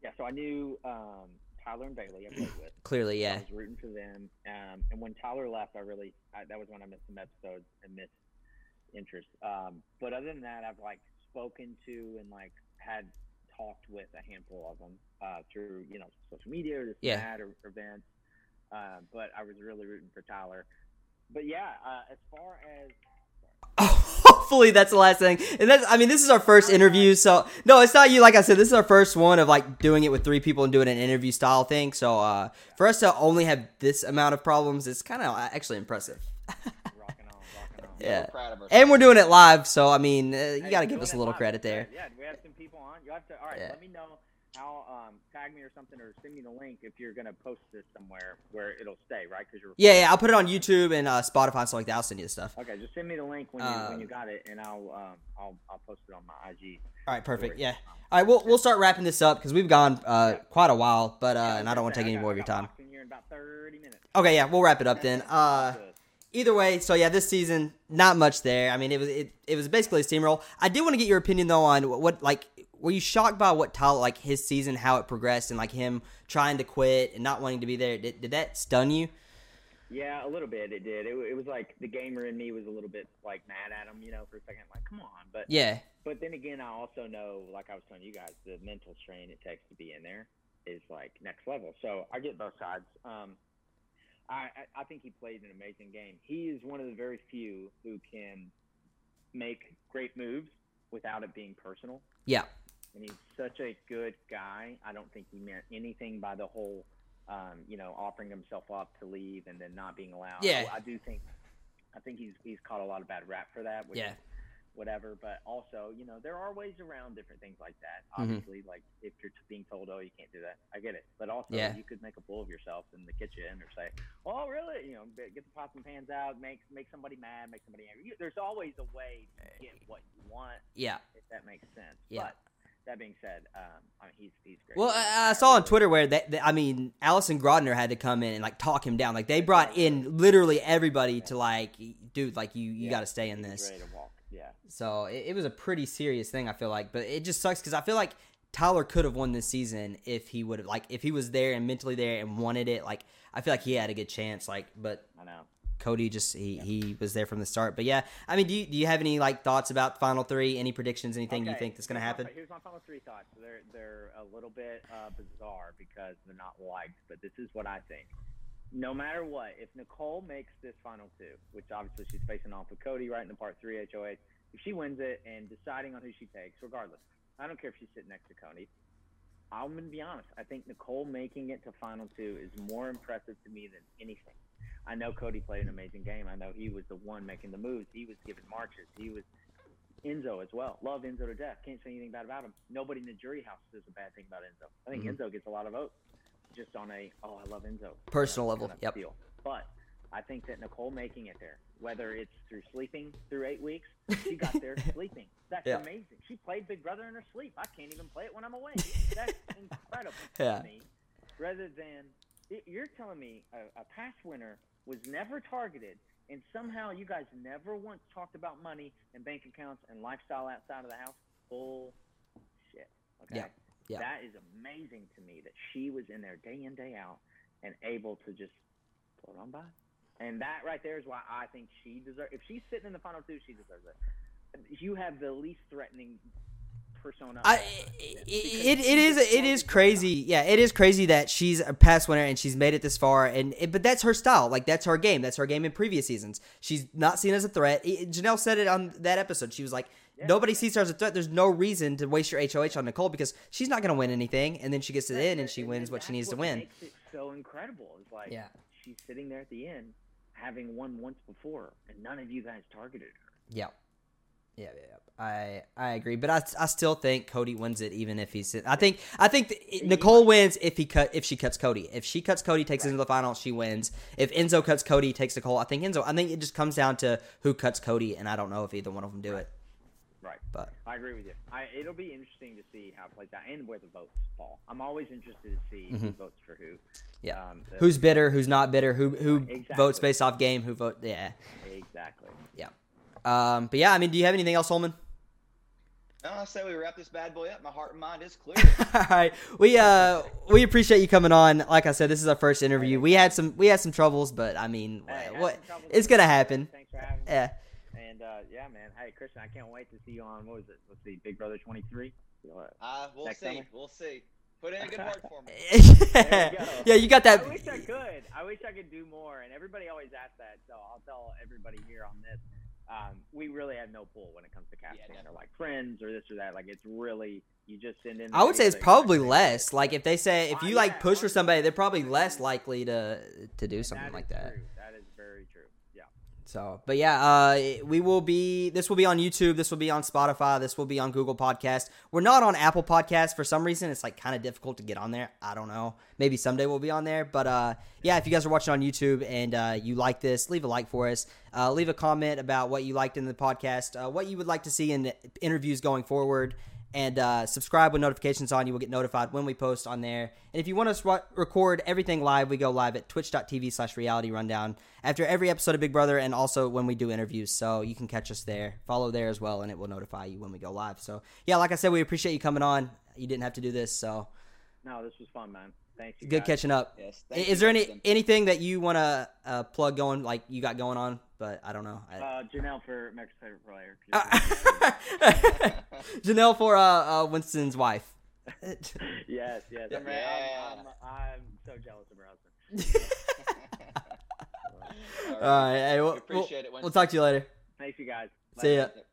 Speaker 2: Yeah. So I knew um, Tyler and Bayleigh. I played with.
Speaker 1: Clearly,
Speaker 2: I
Speaker 1: yeah.
Speaker 2: was rooting for them. Um, and when Tyler left, I really I, that was when I missed some episodes and missed interest. Um, but other than that, I've like spoken to and like had talked with a handful of them uh, through you know social media or just
Speaker 1: Yeah.
Speaker 2: chat or events. Uh, but I was really rooting for Tyler. But yeah, uh, as far as
Speaker 1: Hopefully that's the last thing. And that's I mean this is our first interview, so no, it's not you like I said, this is our first one of like doing it with three people and doing an interview style thing. So uh for us to only have this amount of problems it's kind of actually impressive.
Speaker 2: rocking on, rocking on.
Speaker 1: Yeah.
Speaker 3: We're proud of.
Speaker 1: And we're doing it live, so I mean, uh, you
Speaker 2: Hey,
Speaker 1: got to give us a little
Speaker 2: live.
Speaker 1: credit there.
Speaker 2: Yeah, do we have some people on. You have to. All right,
Speaker 1: Yeah.
Speaker 2: let me know how. Um, tag me or something, or send me the link if you're gonna post this somewhere where it'll stay, right? Because you're.
Speaker 1: Yeah, yeah, I'll put it on YouTube and uh, Spotify and stuff like that. I'll send you the stuff.
Speaker 2: Okay, just send me the link when you when
Speaker 1: Um,
Speaker 2: you got it, and I'll um I'll I'll post it on my IG.
Speaker 1: All right, perfect.
Speaker 2: story.
Speaker 1: Yeah. All right, we'll we'll start wrapping this up because we've gone uh, quite a while, but uh, and I don't want to take any more of your time.
Speaker 2: boxing here in about thirty minutes.
Speaker 1: Okay, yeah, we'll wrap it up then. Uh, either way, so yeah, this season not much there. I mean, it was it, it was basically a steamroll. I did want to get your opinion though on what, what like were you shocked by what Tyler like his season how it progressed and like him trying to quit and not wanting to be there? Did, did that stun you?
Speaker 2: Yeah, a little bit. It did. It, it was like the gamer in me was a little bit like mad at him, you know, for a second. Like, come on, but
Speaker 1: Yeah,
Speaker 2: But then again, I also know, like I was telling you guys, the mental strain it takes to be in there is like next level. So I get both sides. Um, I, I I think he played an amazing game. He is one of the very few who can make great moves without it being personal.
Speaker 1: yeah,
Speaker 2: And he's such a good guy. I don't think he meant anything by the whole, um, you know, offering himself up to leave and then not being allowed.
Speaker 1: Yeah.
Speaker 2: I, I do think, I think he's he's caught a lot of bad rap for that. Which
Speaker 1: yeah,
Speaker 2: whatever. But also, you know, there are ways around different things like that.
Speaker 1: Mhm.
Speaker 2: Obviously, like if you're being told, "Oh, you can't do that," I get it. But also,
Speaker 1: Yeah.
Speaker 2: you could make a fool of yourself in the kitchen, or say, "Oh, really?" You know, get the pots and pans out, make make somebody mad, make somebody angry. You, there's always a way to get what you want,
Speaker 1: yeah.
Speaker 2: if that makes sense.
Speaker 1: Yeah.
Speaker 2: But that being said, um, I mean, he's he's great.
Speaker 1: Well, I, I saw on Twitter where that, I mean, Allison Grodner had to come in and like talk him down. Like they brought in literally everybody to like, dude, like you you
Speaker 2: Yeah,
Speaker 1: got to stay in this.
Speaker 2: ready to walk. Yeah.
Speaker 1: So it, it was a pretty serious thing. I feel like, but it just sucks because I feel like Tyler could have won this season if he would have like if he was there and mentally there and wanted it. Like I feel like he had a good chance. Like, but
Speaker 2: I know.
Speaker 1: Cody just he, he was there from the start. But yeah, I mean, do you, do you have any like thoughts about Final Three? Any predictions? Anything you think that's gonna
Speaker 2: here's my-
Speaker 1: happen?
Speaker 2: here's my final three thoughts. They're they're a little bit uh, bizarre because they're not liked, but this is what I think. No matter what, if Nicole makes this final two, which obviously she's facing off with Cody right in the part three HOH, if she wins it and deciding on who she takes, regardless, I don't care if she's sitting next to Cody. I'm gonna be honest. I think Nicole making it to final two is more impressive to me than anything. I know Cody played an amazing game. I know he was the one making the moves. He was giving marches. He was Enzo as well. Love Enzo to death. Can't say anything bad about him. Nobody in the jury house says a bad thing about Enzo. I think
Speaker 1: Mhm.
Speaker 2: Enzo gets a lot of votes just on a oh I love Enzo
Speaker 1: Personal
Speaker 2: kind of-
Speaker 1: level,
Speaker 2: kind of
Speaker 1: yep.
Speaker 2: Feel. But I think that Nicole making it there, whether it's through sleeping through eight weeks, she got there sleeping. That's
Speaker 1: Yeah.
Speaker 2: amazing. She played Big Brother in her sleep. I can't even play it when I'm awake. That's incredible
Speaker 1: Yeah.
Speaker 2: to me. Rather than you're telling me a, a past winner was never targeted, and somehow you guys never once talked about money and bank accounts and lifestyle outside of the house. Bullshit. Okay.
Speaker 1: Yeah. Yeah.
Speaker 2: That is amazing to me that she was in there day in day out and able to just float on by. And that right there is why I think she deserves. If she's sitting in the final two, she deserves it. You have the least threatening persona.
Speaker 1: I, it, it, it is it is crazy. Yeah, it is crazy that she's a past winner and she's made it this far. And it, but that's her style. Like that's her game. That's her game in previous seasons. She's not seen as a threat. Janelle said it on that episode. She was like, nobody sees her as a threat. There's no reason to waste your HOH on Nicole because she's not going to win anything. And then she gets to the end and she wins what she needs to win.
Speaker 2: Makes it so incredible. It's like
Speaker 1: Yeah.
Speaker 2: she's sitting there at the end, having won once before, and none of you guys targeted her.
Speaker 1: Yeah. Yeah, yeah, yeah. I I agree, but I, I still think Cody wins it, even if he's. I think I think th- Nicole wins if he cut if she cuts Cody. If she cuts Cody, takes it into the final, she wins. If Enzo cuts Cody, takes Nicole. I think Enzo. I think it just comes down to who cuts Cody, and I don't know if either one of them do it.
Speaker 2: Right.
Speaker 1: But
Speaker 2: I agree with you. I, it'll be interesting to see how it plays out and where the votes fall. I'm always interested to see who votes for who.
Speaker 1: Mm-hmm. Yeah.
Speaker 2: Um, the-
Speaker 1: who's bitter, who's not bitter, who who
Speaker 2: Exactly.
Speaker 1: votes based off game, who vote. Yeah,
Speaker 2: exactly.
Speaker 1: yeah. Um, but yeah, I mean, do you have anything else, Holman?
Speaker 3: No, I say we wrap this bad boy up. My heart and mind is clear.
Speaker 1: All right, we uh we appreciate you coming on. Like I said, this is our first interview. We had some we had some troubles, but I mean,
Speaker 2: Hey,
Speaker 1: what it's gonna happen.
Speaker 2: Thanks for having me.
Speaker 1: Yeah,
Speaker 2: And uh, yeah, man. Hey, Christian, I can't wait to see you on what was it? Let's see, Big Brother 23.
Speaker 3: Uh, we'll
Speaker 2: Next
Speaker 3: see.
Speaker 2: summer?
Speaker 3: We'll see. Put in a good word for me.
Speaker 2: There you go.
Speaker 1: yeah, you got that.
Speaker 2: I wish I could. I wish I could do more. And everybody always asks that, so I'll tell everybody here on this. Um, we really have no pull when it comes to casting
Speaker 3: definitely.
Speaker 2: or like friends or this or that. Like it's really you just send in.
Speaker 1: I would say it's probably less. Like if they say if
Speaker 2: Uh,
Speaker 1: you like push for somebody, they're probably less likely to to do something
Speaker 2: that
Speaker 1: like that.
Speaker 2: True. That is very true. Yeah.
Speaker 1: So, but yeah, uh, we will be. This will be on YouTube. This will be on Spotify. This will be on Google Podcast. We're not on Apple Podcast for some reason. It's like kind of difficult to get on there. I don't know. Maybe someday we'll be on there. But uh, yeah, if you guys are watching on YouTube and uh, you like this, leave a like for us. Uh, leave a comment about what you liked in the podcast, uh, what you would like to see in interviews going forward. And uh, subscribe with notifications on. You will get notified when we post on there. And if you want to record everything live, we go live at twitch.tv slash reality rundown after every episode of Big Brother and also when we do interviews. So you can catch us there. Follow there as well, and it will notify you when we go live. So yeah, like I said, we appreciate you coming on. You didn't have to do this, so
Speaker 2: No, this was fun, man. Thanks. You
Speaker 1: good
Speaker 2: guys.
Speaker 1: catching up.
Speaker 3: Yes. Thank
Speaker 1: Is
Speaker 3: you,
Speaker 1: there any
Speaker 3: Justin.
Speaker 1: anything that you want to uh, plug going like you got going on? But I don't know. I,
Speaker 2: Uh, Janelle for America's favorite player.
Speaker 1: Janelle for uh, uh, Winston's wife.
Speaker 2: yes, yes. I'm,
Speaker 3: Yeah.
Speaker 2: I'm, I'm, I'm so jealous of her husband.
Speaker 3: All
Speaker 1: All right, hey, we'll,
Speaker 3: appreciate it,
Speaker 1: we'll,
Speaker 3: Winston.
Speaker 1: we'll talk to you later.
Speaker 2: Thanks, you guys.
Speaker 1: See ya.
Speaker 3: Yep. See ya.